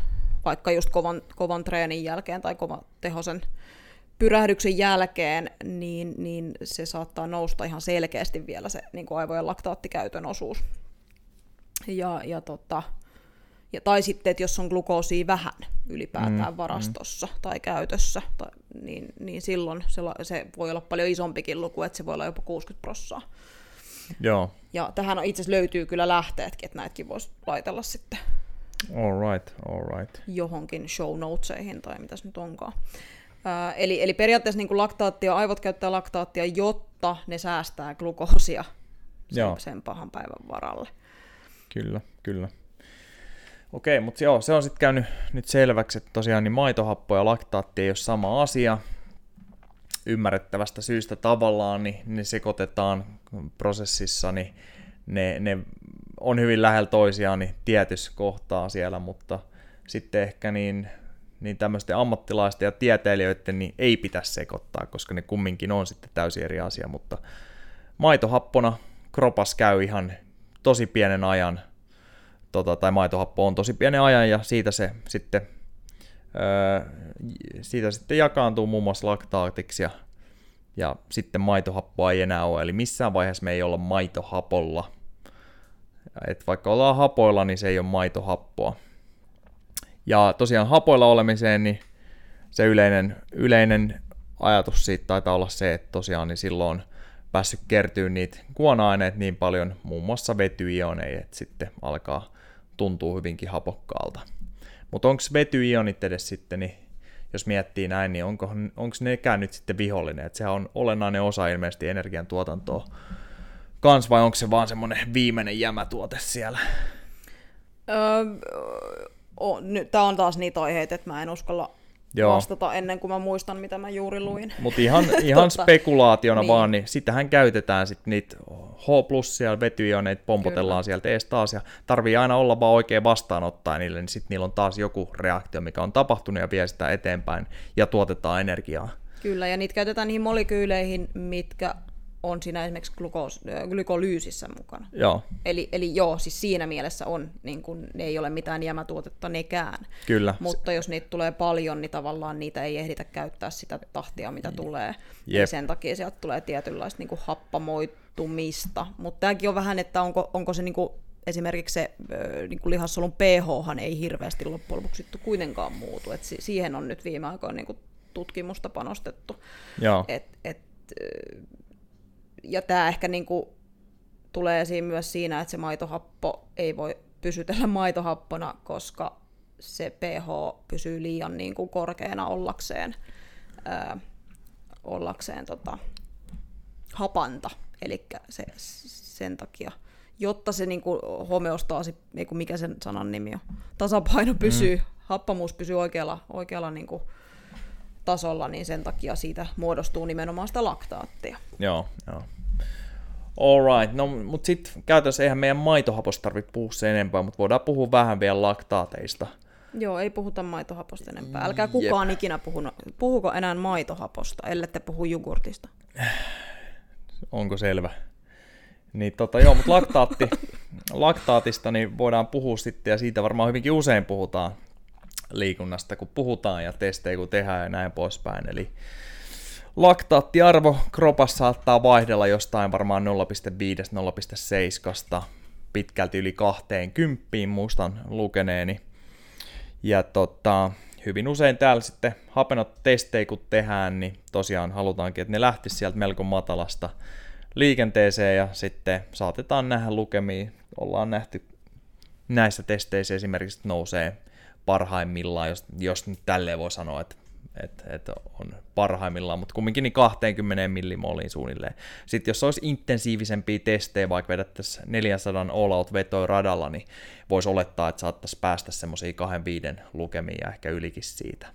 vaikka just kovan, kovan treenin jälkeen tai kovan tehosen pyrähdyksen jälkeen, niin, niin se saattaa nousta ihan selkeästi vielä se niin kuin aivojen laktaattikäytön osuus. Ja, ja tota, ja, tai sitten, että jos on glukoosia vähän ylipäätään mm, varastossa mm. tai käytössä, tai, niin, niin silloin se, se voi olla paljon isompikin luku, että se voi olla jopa 60 prossaa. Joo. Ja tähän on itse asiassa löytyy kyllä lähteetkin, että näitäkin voisi laitella sitten all right, all right. johonkin show notesihin tai mitä se nyt onkaan. Ää, eli, eli periaatteessa niin laktaattia, aivot käyttää laktaattia, jotta ne säästää glukoosia sen, Joo. sen pahan päivän varalle. Kyllä, kyllä. Okei, mutta joo, se on sitten käynyt nyt selväksi, että tosiaan niin maitohappo ja laktaatti ei ole sama asia. Ymmärrettävästä syystä tavallaan, niin ne sekoitetaan prosessissa, niin ne, ne on hyvin lähellä toisiaan niin tietyssä kohtaa siellä, mutta sitten ehkä niin, niin tämmöisten ammattilaisten ja tieteilijöiden niin ei pitäisi sekoittaa, koska ne kumminkin on sitten täysin eri asia, mutta maitohappona kropas käy ihan tosi pienen ajan tota, tai maitohappo on tosi pienen ajan ja siitä se sitten, öö, siitä sitten jakaantuu muun muassa laktaatiksi ja, ja sitten maitohappoa ei enää ole, eli missään vaiheessa me ei olla maitohapolla. Et vaikka ollaan hapoilla, niin se ei ole maitohappoa. Ja tosiaan hapoilla olemiseen, niin se yleinen, yleinen ajatus siitä taitaa olla se, että tosiaan niin silloin päässyt kertyä niitä kuona-aineet niin paljon, muun muassa vetyioneja, että sitten alkaa tuntuu hyvinkin hapokkaalta. Mutta onko vetyionit edes sitten, niin jos miettii näin, niin onko, onko nekään nyt sitten vihollinen? Et sehän on olennainen osa ilmeisesti energiantuotantoa kans, vai onko se vaan semmoinen viimeinen jämätuote siellä? Öö, Tämä on taas niitä aiheita, että mä en uskalla Joo. vastata ennen kuin mä muistan, mitä mä juuri luin. Mutta ihan, ihan spekulaationa niin. vaan, niin sitähän käytetään sitten niitä H plussia, vetyioneita pompotellaan Kyllä. sieltä ees taas, ja tarvii aina olla vaan oikein vastaanottaa niille, niin sitten niillä on taas joku reaktio, mikä on tapahtunut ja vie sitä eteenpäin, ja tuotetaan energiaa. Kyllä, ja niitä käytetään niihin molekyyleihin, mitkä on siinä esimerkiksi glukos, glykolyysissä mukana. Joo. Eli, eli joo, siis siinä mielessä on, niin kun, ne ei ole mitään jämätuotetta nekään. Kyllä. Mutta jos niitä tulee paljon, niin tavallaan niitä ei ehditä käyttää sitä tahtia, mitä tulee. Jep. sen takia sieltä tulee tietynlaista niin kuin happamoitumista. Mutta tämäkin on vähän, että onko, onko se niin kuin, esimerkiksi se niin kuin lihassolun pH ei hirveästi loppujen lopuksi kuitenkaan muutu. Et siihen on nyt viime aikoina niin kuin tutkimusta panostettu. Joo. Et, et, ja tämä ehkä niin kuin tulee esiin myös siinä, että se maitohappo ei voi pysytellä maitohappona, koska se pH pysyy liian niin kuin korkeana ollakseen, ää, ollakseen tota, hapanta. Eli se, sen takia, jotta se niin kuin homeostaasi, niin kuin mikä sen sanan nimi on, tasapaino pysyy, mm. happamuus pysyy oikealla, oikealla niin kuin tasolla, niin sen takia siitä muodostuu nimenomaan sitä laktaattia. Joo, joo. Alright, no mutta sitten käytännössä eihän meidän maitohaposta tarvitse puhua sen enempää, mutta voidaan puhua vähän vielä laktaateista. Joo, ei puhuta maitohaposta enempää. Älkää kukaan Jep. ikinä puhu, puhuko enää maitohaposta, ellette puhu jogurtista. Onko selvä? Niin tota, joo, mutta laktaatti, laktaatista niin voidaan puhua sitten, ja siitä varmaan hyvinkin usein puhutaan liikunnasta, kun puhutaan ja testejä kun tehdään ja näin poispäin. Eli laktaattiarvo kropassa saattaa vaihdella jostain varmaan 0,5-0,7 pitkälti yli 20 muistan lukeneeni. Ja tota, hyvin usein täällä sitten hapenot testejä kun tehdään, niin tosiaan halutaankin, että ne lähtisi sieltä melko matalasta liikenteeseen ja sitten saatetaan nähdä lukemia. Ollaan nähty näissä testeissä esimerkiksi nousee parhaimmillaan, jos, jos nyt tälleen voi sanoa, että että et on parhaimmillaan, mutta kumminkin niin 20 millimoliin suunnilleen. Sitten jos olisi intensiivisempiä testejä, vaikka vedettäisiin 400 all-out vetoja radalla, niin voisi olettaa, että saattaisi päästä semmoisiin kahden viiden lukemiin ja ehkä ylikin siitä.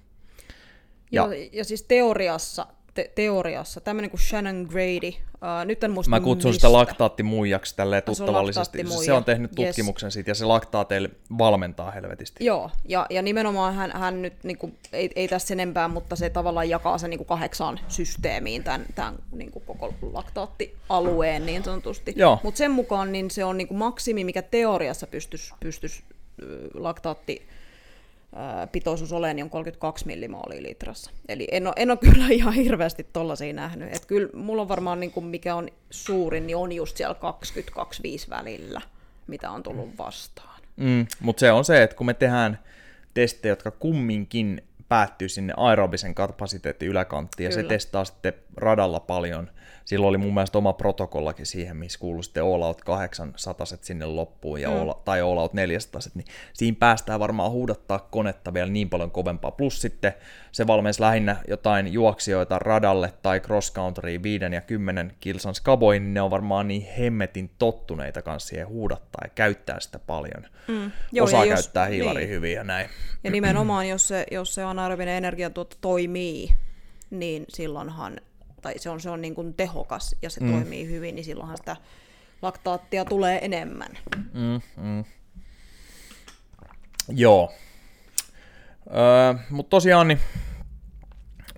Ja, Joo, ja siis teoriassa te- teoriassa, tämmöinen kuin Shannon Grady, uh, nyt en muista Mä kutsun mistä. sitä laktaattimuijaksi tälleen tuttavallisesti. Se, se on tehnyt tutkimuksen yes. siitä ja se laktaateille valmentaa helvetisti. Joo, ja, ja nimenomaan hän, hän nyt, niin kuin, ei, ei tässä enempää, mutta se tavallaan jakaa sen niin kuin kahdeksaan systeemiin tämän, tämän niin kuin koko laktaattialueen niin sanotusti. Mutta sen mukaan niin se on niin kuin maksimi, mikä teoriassa pystyisi pystyisi laktaatti pitoisuus olemaan, niin on 32 millimoolia litrassa. Eli en ole, en ole kyllä ihan hirveästi tollaisia nähnyt. Et kyllä mulla on varmaan, niin kuin mikä on suurin, niin on just siellä 20-25 välillä, mitä on tullut vastaan. Mm, Mutta se on se, että kun me tehdään testejä, jotka kumminkin päättyy sinne aerobisen kapasiteetin yläkanttiin, ja Kyllä. se testaa sitten radalla paljon silloin oli mun mielestä oma protokollakin siihen, missä kuului sitten All Out 800 sinne loppuun ja mm. all, tai All Out 400, niin siinä päästään varmaan huudattaa konetta vielä niin paljon kovempaa. Plus sitten se valmensi lähinnä jotain juoksijoita radalle tai cross countryin 5 ja 10 kilsan skaboin, niin ne on varmaan niin hemmetin tottuneita kanssa siihen huudattaa ja käyttää sitä paljon. Mm. Joo, Osaa käyttää jos, hiilari niin. hyvin ja näin. Ja nimenomaan, jos se, jos se anaerobinen energiatuotto toimii, niin silloinhan tai se on, se on niin kuin tehokas ja se mm. toimii hyvin, niin silloinhan sitä laktaattia tulee enemmän. Mm, mm. Joo. Öö, Mutta tosiaan, niin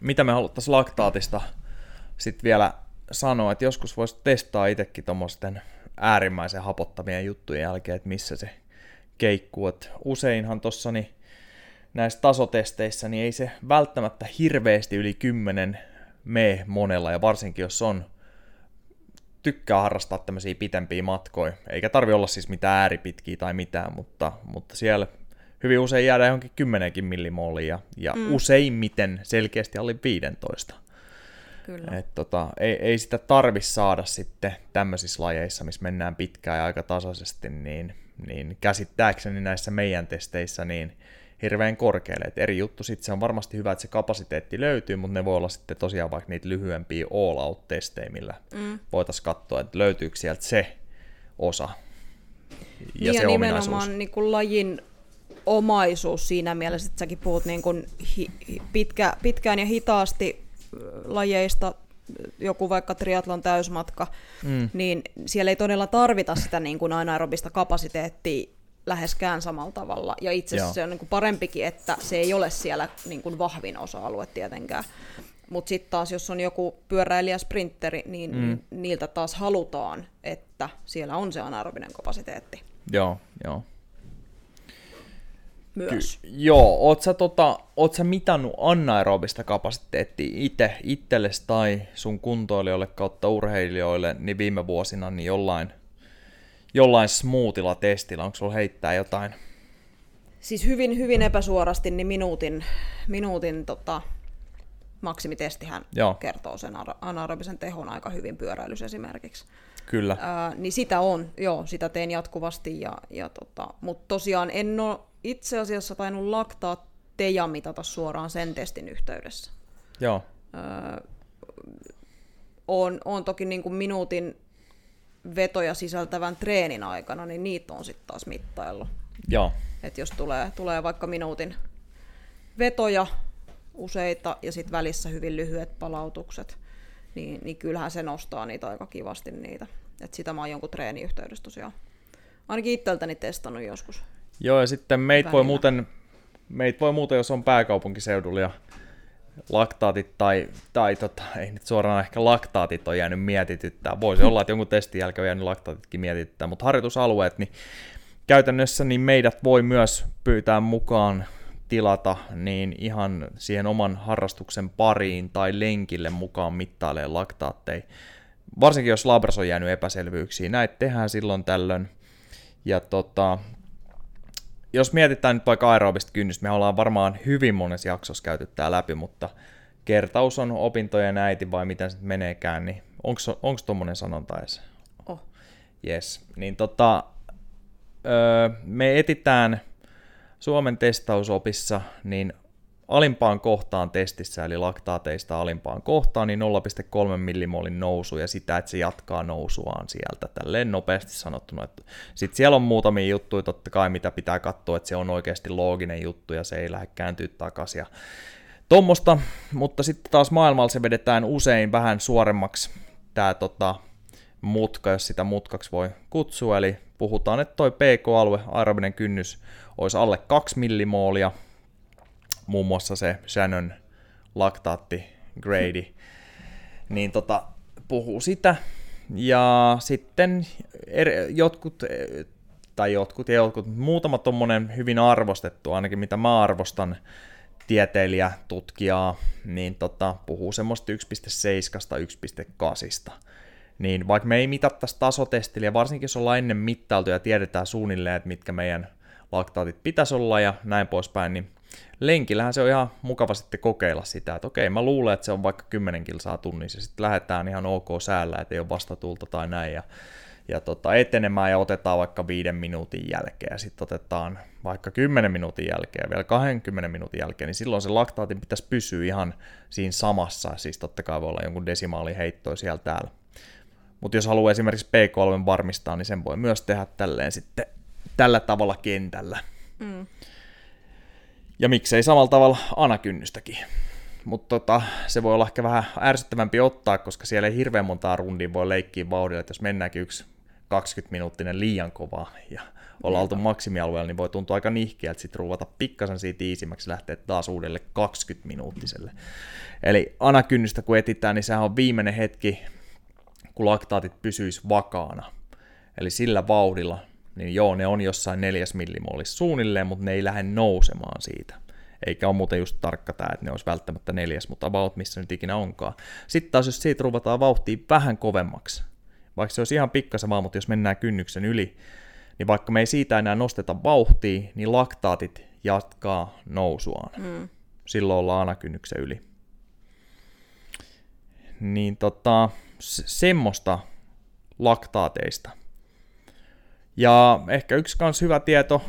mitä me haluttaisiin laktaatista sitten vielä sanoa, että joskus voisi testaa itsekin tuommoisten äärimmäisen hapottamien juttujen jälkeen, että missä se keikkuu. Et useinhan tuossa niin näissä tasotesteissä niin ei se välttämättä hirveästi yli 10 me monella, ja varsinkin jos on tykkää harrastaa tämmöisiä pitempiä matkoja, eikä tarvi olla siis mitään ääripitkiä tai mitään, mutta, mutta siellä hyvin usein jäädä johonkin 10 millimoolia ja, ja mm. useimmiten selkeästi alle 15. Kyllä. Et tota, ei, ei sitä tarvi saada sitten tämmöisissä lajeissa, missä mennään pitkään ja aika tasaisesti, niin, niin käsittääkseni näissä meidän testeissä, niin hirveän korkealle. Et eri juttu sitten se on varmasti hyvä, että se kapasiteetti löytyy, mutta ne voi olla sitten tosiaan vaikka niitä lyhyempiä all-out-testejä, millä mm. voitaisiin katsoa, että löytyykö sieltä se osa ja niin se ja nimenomaan niin kuin lajin omaisuus siinä mielessä, että säkin puhut niin kuin hi, pitkä, pitkään ja hitaasti lajeista, joku vaikka triatlon täysmatka, mm. niin siellä ei todella tarvita sitä niin kuin anaerobista kapasiteettia läheskään samalla tavalla. Ja itse asiassa se on niin kuin parempikin, että se ei ole siellä niin kuin vahvin osa-alue tietenkään. Mutta sitten taas, jos on joku pyöräilijä sprinteri, niin mm. niiltä taas halutaan, että siellä on se anaerobinen kapasiteetti. Joo, joo. Myös. Ky- joo, oot sä, tota, oot sä mitannut anaerobista kapasiteettia itse, itsellesi tai sun kuntoilijoille kautta urheilijoille niin viime vuosina niin jollain jollain smoothilla testillä? Onko sulla heittää jotain? Siis hyvin, hyvin epäsuorasti, niin minuutin, minuutin tota, maksimitestihän Joo. kertoo sen anaerobisen tehon aika hyvin pyöräilys esimerkiksi. Kyllä. Ää, niin sitä on, joo, sitä teen jatkuvasti, ja, ja tota, mutta tosiaan en ole itse asiassa tainnut laktaa teja mitata suoraan sen testin yhteydessä. Joo. Ää, on, on toki niin kuin minuutin vetoja sisältävän treenin aikana, niin niitä on sitten taas mittaillut. Joo. Et jos tulee, tulee vaikka minuutin vetoja useita ja sitten välissä hyvin lyhyet palautukset, niin, niin kyllähän se nostaa niitä aika kivasti niitä. Et sitä mä oon jonkun treeniyhteydessä tosiaan ainakin itseltäni testannut joskus. Joo, ja sitten meitä voi muuten, meit voi muuten, jos on pääkaupunkiseudulla ja laktaatit tai, tai tota, ei nyt suoraan ehkä laktaatit on jäänyt mietityttää. Voisi olla, että jonkun testin jälkeen on jäänyt laktaatitkin mietityttää, mutta harjoitusalueet, niin käytännössä niin meidät voi myös pyytää mukaan tilata niin ihan siihen oman harrastuksen pariin tai lenkille mukaan mittailee laktaatteja. Varsinkin jos labras on jäänyt epäselvyyksiin, näitä tehdään silloin tällöin. Ja tota, jos mietitään nyt vaikka aerobista kynnystä, me ollaan varmaan hyvin monessa jaksossa käyty tämä läpi, mutta kertaus on opintojen äiti vai miten se meneekään, niin onko tuommoinen sanonta edes? Oh. Yes. Niin tota, öö, me etitään Suomen testausopissa niin alimpaan kohtaan testissä, eli laktaateista alimpaan kohtaan, niin 0,3 millimolin nousu ja sitä, että se jatkaa nousuaan sieltä, tälleen nopeasti sanottuna. Sitten siellä on muutamia juttuja totta kai, mitä pitää katsoa, että se on oikeasti looginen juttu ja se ei lähde kääntyä takaisin ja tuommoista, mutta sitten taas maailmalla se vedetään usein vähän suoremmaksi tämä tota, mutka, jos sitä mutkaksi voi kutsua, eli puhutaan, että toi PK-alue, aerobinen kynnys, olisi alle 2 millimoolia, muun muassa se Shannon laktaatti grade, niin tota, puhuu sitä. Ja sitten er, jotkut, tai jotkut ja jotkut, muutama tommonen hyvin arvostettu, ainakin mitä mä arvostan, tieteilijä, tutkijaa, niin tota, puhuu semmoista 1.7, 1.8. Niin vaikka me ei mitattaisi tasotestillä, ja varsinkin jos ollaan ennen mittailtu ja tiedetään suunnilleen, että mitkä meidän laktaatit pitäisi olla ja näin poispäin, niin lenkillähän se on ihan mukava sitten kokeilla sitä, että okei, mä luulen, että se on vaikka 10 kilsaa tunnissa, sitten lähdetään ihan ok säällä, että ei ole vastatulta tai näin, ja, ja tota, etenemään ja otetaan vaikka viiden minuutin jälkeen, ja sitten otetaan vaikka 10 minuutin jälkeen ja vielä 20 minuutin jälkeen, niin silloin se laktaatin pitäisi pysyä ihan siinä samassa, siis totta kai voi olla jonkun desimaali heittoi siellä täällä. Mutta jos haluaa esimerkiksi P3 varmistaa, niin sen voi myös tehdä tälleen sitten tällä tavalla kentällä. Mm. Ja miksei samalla tavalla anakynnystäkin. Mutta tota, se voi olla ehkä vähän ärsyttävämpi ottaa, koska siellä ei hirveän montaa rundia voi leikkiä vauhdilla, että jos mennäänkin yksi 20-minuuttinen liian kova ja ollaan oltu maksimialueella, niin voi tuntua aika nihkeä, että sitten ruvata pikkasen siitä iisimmäksi lähteä taas uudelle 20-minuuttiselle. Eli anakynnystä kun etitään, niin sehän on viimeinen hetki, kun laktaatit pysyis vakaana. Eli sillä vauhdilla, niin joo, ne on jossain neljäs millimolissa suunnilleen, mutta ne ei lähde nousemaan siitä. Eikä ole muuten just tarkka tämä, että ne olisi välttämättä neljäs, mutta about missä nyt ikinä onkaan. Sitten taas jos siitä ruvataan vauhtia vähän kovemmaksi, vaikka se olisi ihan pikkasen vaan, mutta jos mennään kynnyksen yli, niin vaikka me ei siitä enää nosteta vauhtia, niin laktaatit jatkaa nousuaan. Mm. Silloin ollaan anakynnyksen yli. Niin tota, semmoista laktaateista. Ja ehkä yksi kans hyvä tieto,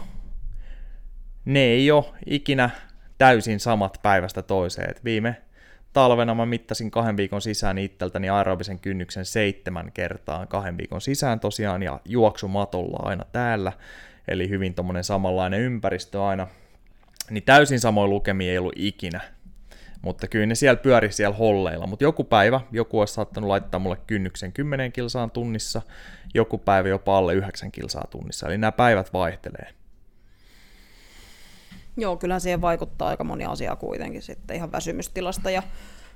ne ei ole ikinä täysin samat päivästä toiseen. Et viime talvena mä mittasin kahden viikon sisään itseltäni aerobisen kynnyksen seitsemän kertaa kahden viikon sisään tosiaan ja juoksumatolla aina täällä, eli hyvin tommonen samanlainen ympäristö aina. Niin täysin samoin lukemia ei ollut ikinä mutta kyllä ne siellä pyöri siellä holleilla. Mutta joku päivä joku olisi saattanut laittaa mulle kynnyksen 10 kilsaan tunnissa, joku päivä jopa alle 9 kilsaa tunnissa. Eli nämä päivät vaihtelee. Joo, kyllä siihen vaikuttaa aika moni asia kuitenkin sitten ihan väsymystilasta ja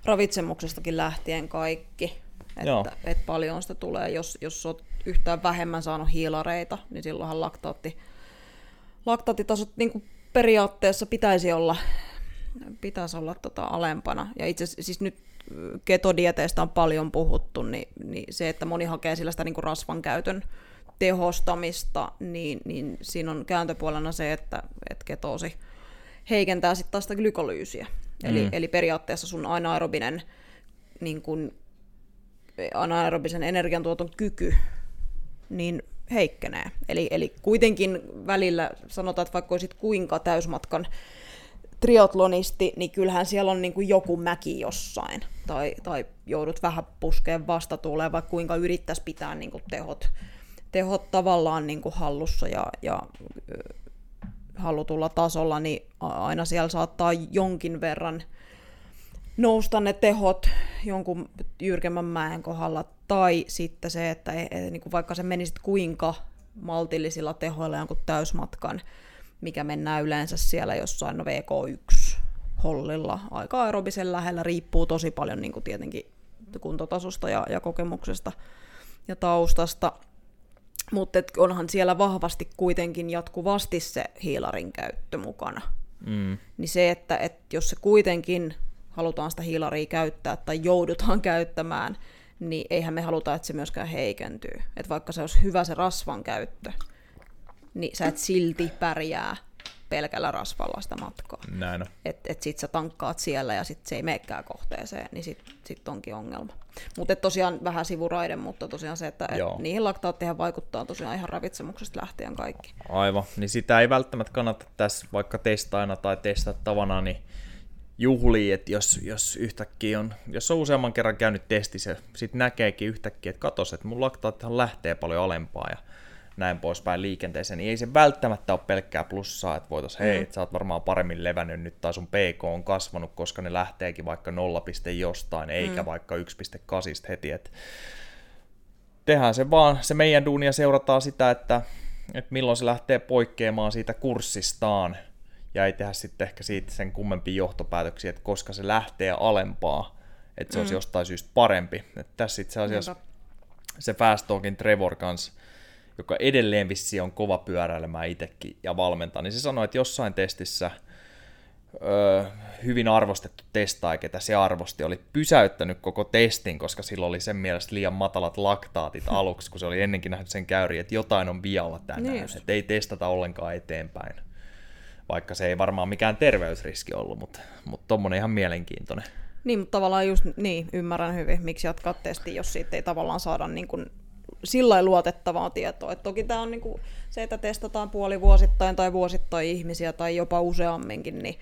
ravitsemuksestakin lähtien kaikki. Että, että paljon sitä tulee, jos, jos olet yhtään vähemmän saanut hiilareita, niin silloinhan laktaatti, laktaattitasot niin periaatteessa pitäisi olla pitäisi olla tota alempana. Ja itse siis nyt ketodieteistä on paljon puhuttu, niin, niin se, että moni hakee sillä sitä niin kuin rasvan käytön tehostamista, niin, niin siinä on kääntöpuolena se, että, että ketoosi heikentää sitten taas sitä glykolyysiä. Mm. Eli, eli periaatteessa sun anaerobinen niin kun, anaerobisen energiantuoton kyky niin heikkenee. Eli, eli kuitenkin välillä sanotaan, että vaikka olisit kuinka täysmatkan triatlonisti, niin kyllähän siellä on niin kuin joku mäki jossain. Tai, tai joudut vähän puskeen vastatuuleen, vaikka kuinka yrittäisi pitää niin kuin tehot, tehot tavallaan niin kuin hallussa ja, ja halutulla tasolla, niin aina siellä saattaa jonkin verran nousta ne tehot jonkun jyrkemmän mäen kohdalla, tai sitten se, että e, e, niin kuin vaikka se menisit kuinka maltillisilla tehoilla jonkun täysmatkan, mikä mennään yleensä siellä jossain no VK1 hollilla aika aerobisen lähellä, riippuu tosi paljon niin kuin tietenkin kuntotasosta ja, ja kokemuksesta ja taustasta. Mutta onhan siellä vahvasti kuitenkin jatkuvasti se hiilarin käyttö mukana. Mm. Niin se, että et jos se kuitenkin halutaan sitä hiilaria käyttää tai joudutaan käyttämään, niin eihän me haluta, että se myöskään heikentyy. Että vaikka se olisi hyvä se rasvan käyttö, niin sä et silti pärjää pelkällä rasvalla sitä matkaa. Näin Että et sit sä tankkaat siellä ja sit se ei meekään kohteeseen, niin sit, sit onkin ongelma. Mutta tosiaan vähän sivuraiden, mutta tosiaan se, että et niihin laktaatteihin vaikuttaa tosiaan ihan ravitsemuksesta lähtien kaikki. Aivan, niin sitä ei välttämättä kannata tässä vaikka testaina tai testattavana, niin juhlii, että jos, jos yhtäkkiä on, jos on useamman kerran käynyt testissä, sitten näkeekin yhtäkkiä, että katos, että mun laktaattihan lähtee paljon alempaa ja näin poispäin liikenteeseen, niin ei se välttämättä ole pelkkää plussaa, että voitais, hei, mm. sä oot varmaan paremmin levännyt nyt, tai sun PK on kasvanut, koska ne lähteekin vaikka 0, jostain, eikä mm. vaikka 1,8 heti, että tehdään se vaan, se meidän duunia seurataan sitä, että, että milloin se lähtee poikkeamaan siitä kurssistaan, ja ei tehdä sitten ehkä siitä sen kummempia johtopäätöksiä, että koska se lähtee alempaa, että se mm. olisi jostain syystä parempi. Että tässä itse asiassa Niinpä. se Fast Talkin Trevor kanssa, joka edelleen vissi on kova pyöräilemään itsekin ja valmentaa, niin se sanoi, että jossain testissä öö, hyvin arvostettu testaaja, ketä se arvosti, oli pysäyttänyt koko testin, koska sillä oli sen mielestä liian matalat laktaatit aluksi, kun se oli ennenkin nähnyt sen käyri, että jotain on vialla tänään, niin että ei testata ollenkaan eteenpäin vaikka se ei varmaan mikään terveysriski ollut, mutta, mutta tommonen ihan mielenkiintoinen. Niin, mutta tavallaan just niin, ymmärrän hyvin, miksi jatkaa testi, jos siitä ei tavallaan saada niin kuin sillä luotettavaa tietoa. Et toki tämä on niin kuin se, että testataan puoli vuosittain tai vuosittain ihmisiä tai jopa useamminkin, niin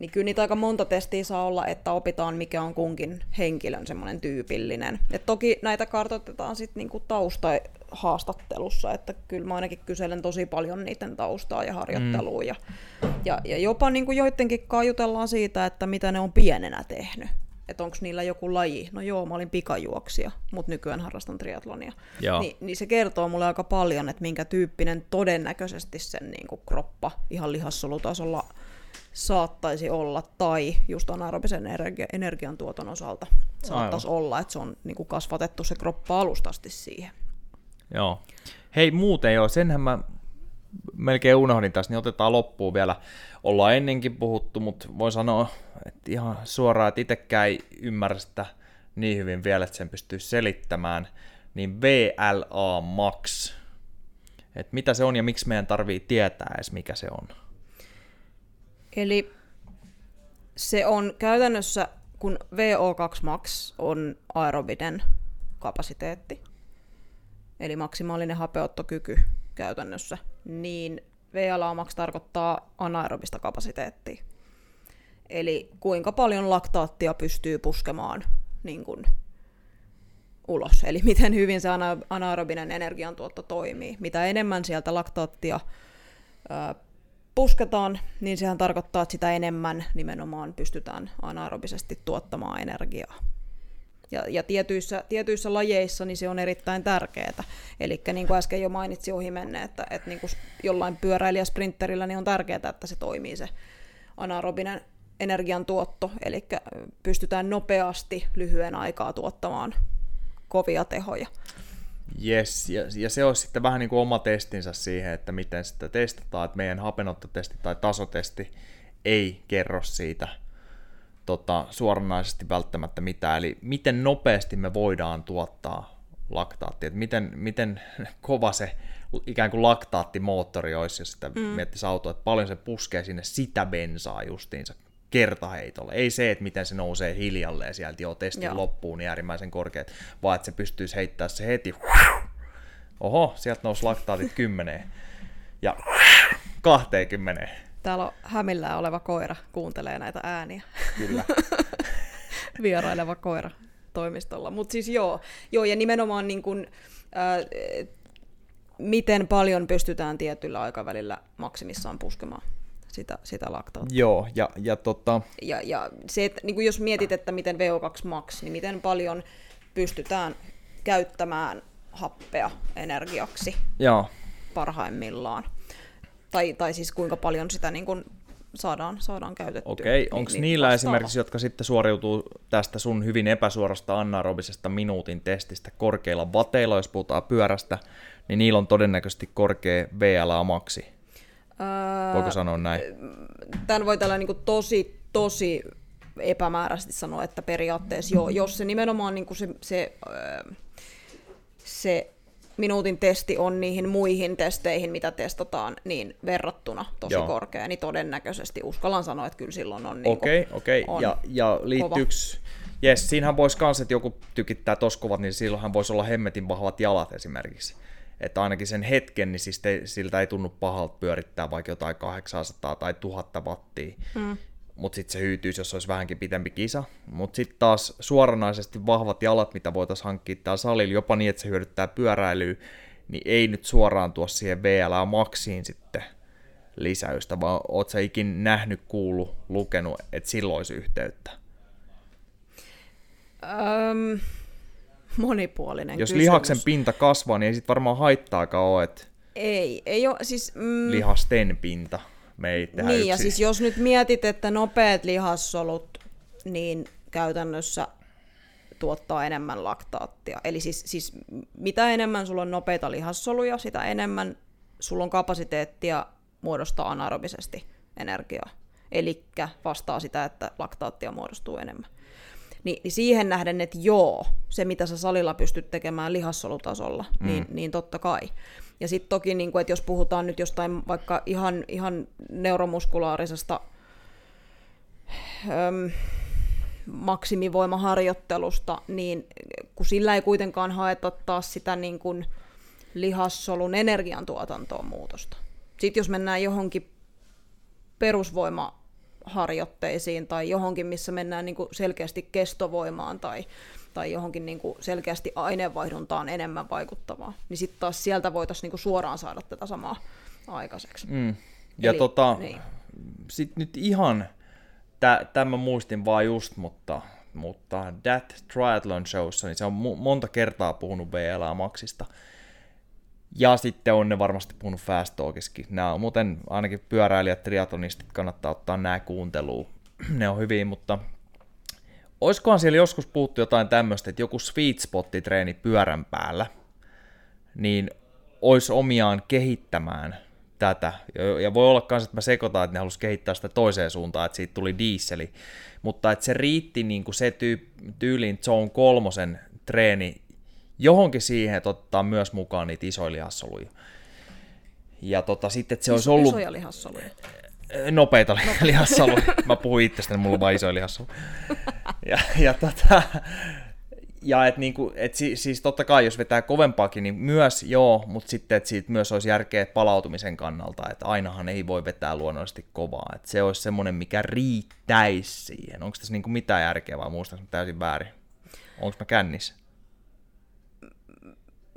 niin kyllä niitä aika monta testiä saa olla, että opitaan mikä on kunkin henkilön semmoinen tyypillinen. Et toki näitä kartoitetaan sitten niinku taustahaastattelussa, että kyllä mä ainakin kyselen tosi paljon niiden taustaa ja harjoittelua. Mm. Ja, ja, ja jopa niinku joidenkin jutellaan siitä, että mitä ne on pienenä tehnyt. Että onko niillä joku laji. No joo, mä olin pikajuoksija, mutta nykyään harrastan triatlonia. Ni, niin se kertoo mulle aika paljon, että minkä tyyppinen todennäköisesti sen niinku kroppa ihan lihassolutasolla saattaisi olla, tai just anaerobisen energia, energiantuoton osalta saattaisi Aivan. olla, että se on niin kuin kasvatettu se kroppa alustasti siihen. Joo. Hei muuten joo, senhän mä melkein unohdin tässä, niin otetaan loppuun vielä. Ollaan ennenkin puhuttu, mutta voin sanoa että ihan suoraan, että itsekään ei ymmärrä sitä niin hyvin vielä, että sen pystyy selittämään, niin VLA Max, että mitä se on ja miksi meidän tarvii tietää edes mikä se on. Eli se on käytännössä, kun VO2 max on aerobinen kapasiteetti, eli maksimaalinen hapeuttokyky käytännössä, niin VLA max tarkoittaa anaerobista kapasiteettia. Eli kuinka paljon laktaattia pystyy puskemaan niin kuin, ulos, eli miten hyvin se anaerobinen energiantuotto toimii. Mitä enemmän sieltä laktaattia pusketaan, niin sehän tarkoittaa, että sitä enemmän nimenomaan pystytään anaerobisesti tuottamaan energiaa. Ja, ja tietyissä, tietyissä lajeissa niin se on erittäin tärkeää. Eli niin kuin äsken jo mainitsin ohi menne, että, että niin kuin jollain pyöräilijäsprinterillä niin on tärkeää, että se toimii se anaerobinen energiantuotto, eli pystytään nopeasti lyhyen aikaa tuottamaan kovia tehoja. Yes, ja, ja se olisi sitten vähän niin kuin oma testinsä siihen, että miten sitä testataan, että meidän hapenottotesti tai tasotesti ei kerro siitä tota, suoranaisesti välttämättä mitään, eli miten nopeasti me voidaan tuottaa laktaatti, että miten, miten kova se ikään kuin laktaattimoottori olisi, jos sitä mm. miettisi autoa, että paljon se puskee sinne sitä bensaa justiinsa kertaheitolle. Ei se, että miten se nousee hiljalleen sieltä jo testin Joo. loppuun niin äärimmäisen korkeat, vaan että se pystyisi heittämään se heti. Oho, sieltä nousi laktaatit kymmeneen ja 20. Täällä on hämillään oleva koira, kuuntelee näitä ääniä. Kyllä. Vieraileva koira toimistolla. Mutta siis joo, joo, ja nimenomaan niin kun, äh, miten paljon pystytään tietyllä aikavälillä maksimissaan puskemaan sitä, sitä laktaattia. Joo, ja, ja, tota... ja, ja se, että niin jos mietit, että miten VO2 max, niin miten paljon pystytään käyttämään happea energiaksi Joo. parhaimmillaan. Tai, tai siis kuinka paljon sitä niin kuin saadaan, saadaan käytettyä. Okei, okay. onko niin, niillä vastaava? esimerkiksi, jotka sitten suoriutuu tästä sun hyvin epäsuorasta anaerobisesta minuutin testistä korkeilla vateilla, jos puhutaan pyörästä, niin niillä on todennäköisesti korkea VLA-maksi? Voiko sanoa näin? Tämän voi tällä niin tosi, tosi epämääräisesti sanoa, että periaatteessa joo, jos se nimenomaan niin se, se, se minuutin testi on niihin muihin testeihin, mitä testataan, niin verrattuna tosi Joo. korkea, niin todennäköisesti uskallan sanoa, että kyllä silloin on niin Okei, okay, okei. Okay. Ja, ja liittyykö... Jes, siinähän voisi kans, että joku tykittää toskovat, niin silloinhan voisi olla hemmetin vahvat jalat esimerkiksi että ainakin sen hetken, niin siis te, siltä ei tunnu pahalta pyörittää vaikka jotain 800 tai 1000 wattia. Mm. Mutta sitten se hyytyisi, jos olisi vähänkin pitempi kisa. Mutta sitten taas suoranaisesti vahvat jalat, mitä voitaisiin hankkia täällä salilla, jopa niin, että se hyödyttää pyöräilyä, niin ei nyt suoraan tuo siihen VLA Maxiin sitten lisäystä, vaan oot sä ikin nähnyt, kuullut, lukenut, että silloin olisi yhteyttä? Öm, monipuolinen Jos kysymys. lihaksen pinta kasvaa, niin ei sit varmaan haittaakaan ole, että Ei, ei ole, siis... Mm, lihasten pinta. Me ei tehdä niin, yksi. ja siis jos nyt mietit, että nopeat lihassolut, niin käytännössä tuottaa enemmän laktaattia. Eli siis, siis mitä enemmän sulla on nopeita lihassoluja, sitä enemmän sulla on kapasiteettia muodostaa anaerobisesti energiaa. Eli vastaa sitä, että laktaattia muodostuu enemmän. Ni, niin siihen nähden, että joo, se mitä sä salilla pystyt tekemään lihassolutasolla, mm. niin, niin totta kai. Ja sitten toki, niin kun, että jos puhutaan nyt jostain vaikka ihan, ihan neuromuskulaarisesta öm, maksimivoimaharjoittelusta, niin kun sillä ei kuitenkaan haeta taas sitä niin kuin lihassolun energiantuotantoon muutosta. Sitten jos mennään johonkin perusvoimaharjoitteisiin tai johonkin, missä mennään niin kuin selkeästi kestovoimaan tai, tai johonkin niin kuin selkeästi aineenvaihduntaan enemmän vaikuttavaa, niin sitten taas sieltä voitaisiin niin kuin suoraan saada tätä samaa aikaiseksi. Mm. Ja Eli- tota, niin. sit nyt ihan, tämä muistin vaan just, mutta, mutta That Triathlon Showssa, niin se on mu- monta kertaa puhunut VLA Maxista. Ja sitten on ne varmasti puhunut Fast Talkiskin. Nämä on muuten ainakin pyöräilijät, triatlonistit kannattaa ottaa nämä kuunteluun. ne on hyviä, mutta olisikohan siellä joskus puhuttu jotain tämmöistä, että joku sweet spotti treeni pyörän päällä, niin olisi omiaan kehittämään tätä. Ja- voi olla myös, että mä sekoitan, että ne halusi kehittää sitä toiseen suuntaan, että siitä tuli diisseli. Mutta että se riitti niin kuin se tyy- tyyliin Zone kolmosen treeni johonkin siihen, että ottaa myös mukaan niitä isoja lihassoluja. Ja tota, sitten, että se olisi ollut Isoja lihassoluja. Nopeita li- lihassoluja. Mä puhun itsestäni, mulla on vain isoja lihassoluja. Ja, ja, tota, ja et niinku, et si, siis totta kai, jos vetää kovempaakin, niin myös joo, mutta sitten, että siitä myös olisi järkeä palautumisen kannalta, että ainahan ei voi vetää luonnollisesti kovaa. Että se olisi semmoinen, mikä riittäisi siihen. Onko tässä niinku mitään järkeä vai muistanko täysin väärin? Onko mä kännissä?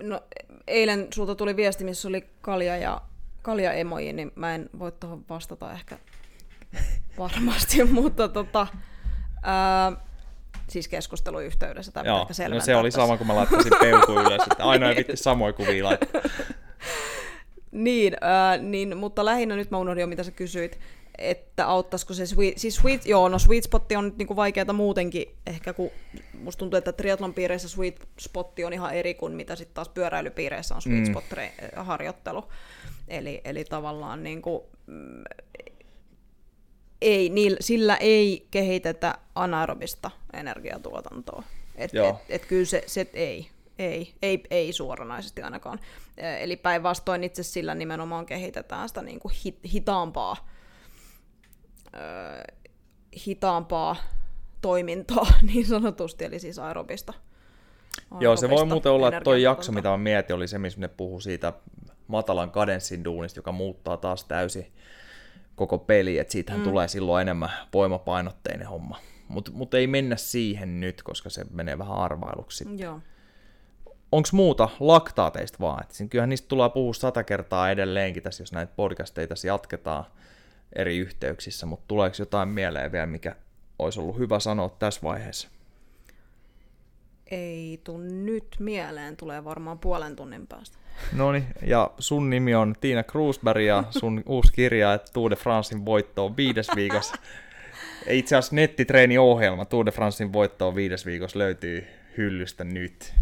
No, eilen sulta tuli viesti, missä oli kalja ja kalja emoji, niin mä en voi tuohon vastata ehkä varmasti, mutta tota, ää, siis keskusteluyhteydessä tämä Joo, no se oli tässä. sama, kun mä laittaisin peukun ylös, että aina ei vitti samoja kuvia laittaa. Niin, ää, niin, mutta lähinnä nyt mä unohdin jo, mitä sä kysyit, että auttaisiko se sweet, siis sweet, joo, no sweet spotti on nyt niinku vaikeata muutenkin, ehkä kun musta tuntuu, että triathlon piireissä sweet spotti on ihan eri kuin mitä sitten taas pyöräilypiireissä on sweet Mm. spot harjoittelu. Eli, eli tavallaan niinku, mm, ei, niillä, sillä ei kehitetä anaerobista energiatuotantoa. Et, Joo. et, et kyllä se, se ei, ei, ei, ei suoranaisesti ainakaan. Eli päinvastoin itse sillä nimenomaan kehitetään sitä niin kuin hit, hitaampaa, ö, hitaampaa toimintoa niin sanotusti, eli siis aerobista. Joo, se voi aerobista muuten olla, että toi jakso, mitä mä mietin, oli se, missä ne puhuu siitä matalan kadenssin duunista, joka muuttaa taas täysin koko peli, että siitähän mm. tulee silloin enemmän voimapainotteinen homma. Mutta mut ei mennä siihen nyt, koska se menee vähän arvailuksi. Joo. Onko muuta laktaateista vaan? Et kyllähän niistä tulee puhua sata kertaa edelleenkin tässä, jos näitä podcasteja tässä jatketaan eri yhteyksissä, mutta tuleeko jotain mieleen vielä, mikä olisi ollut hyvä sanoa tässä vaiheessa? Ei tuu nyt mieleen, tulee varmaan puolen tunnin päästä. No niin, ja sun nimi on Tiina Kruusberg ja sun uusi kirja, että Tour de Francein voitto on viides viikossa. Itse asiassa nettitreeni-ohjelma Tour de Francein voitto on viides viikossa löytyy hyllystä nyt.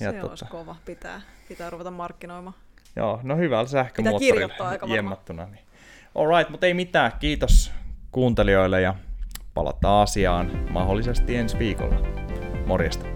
Ja se tota... olisi kova, pitää, pitää ruveta markkinoimaan. Joo, no hyvällä sähkömoottorilla jemmattuna. Niin. Alright, mutta ei mitään. Kiitos kuuntelijoille ja palataan asiaan mahdollisesti ensi viikolla. Morjesta.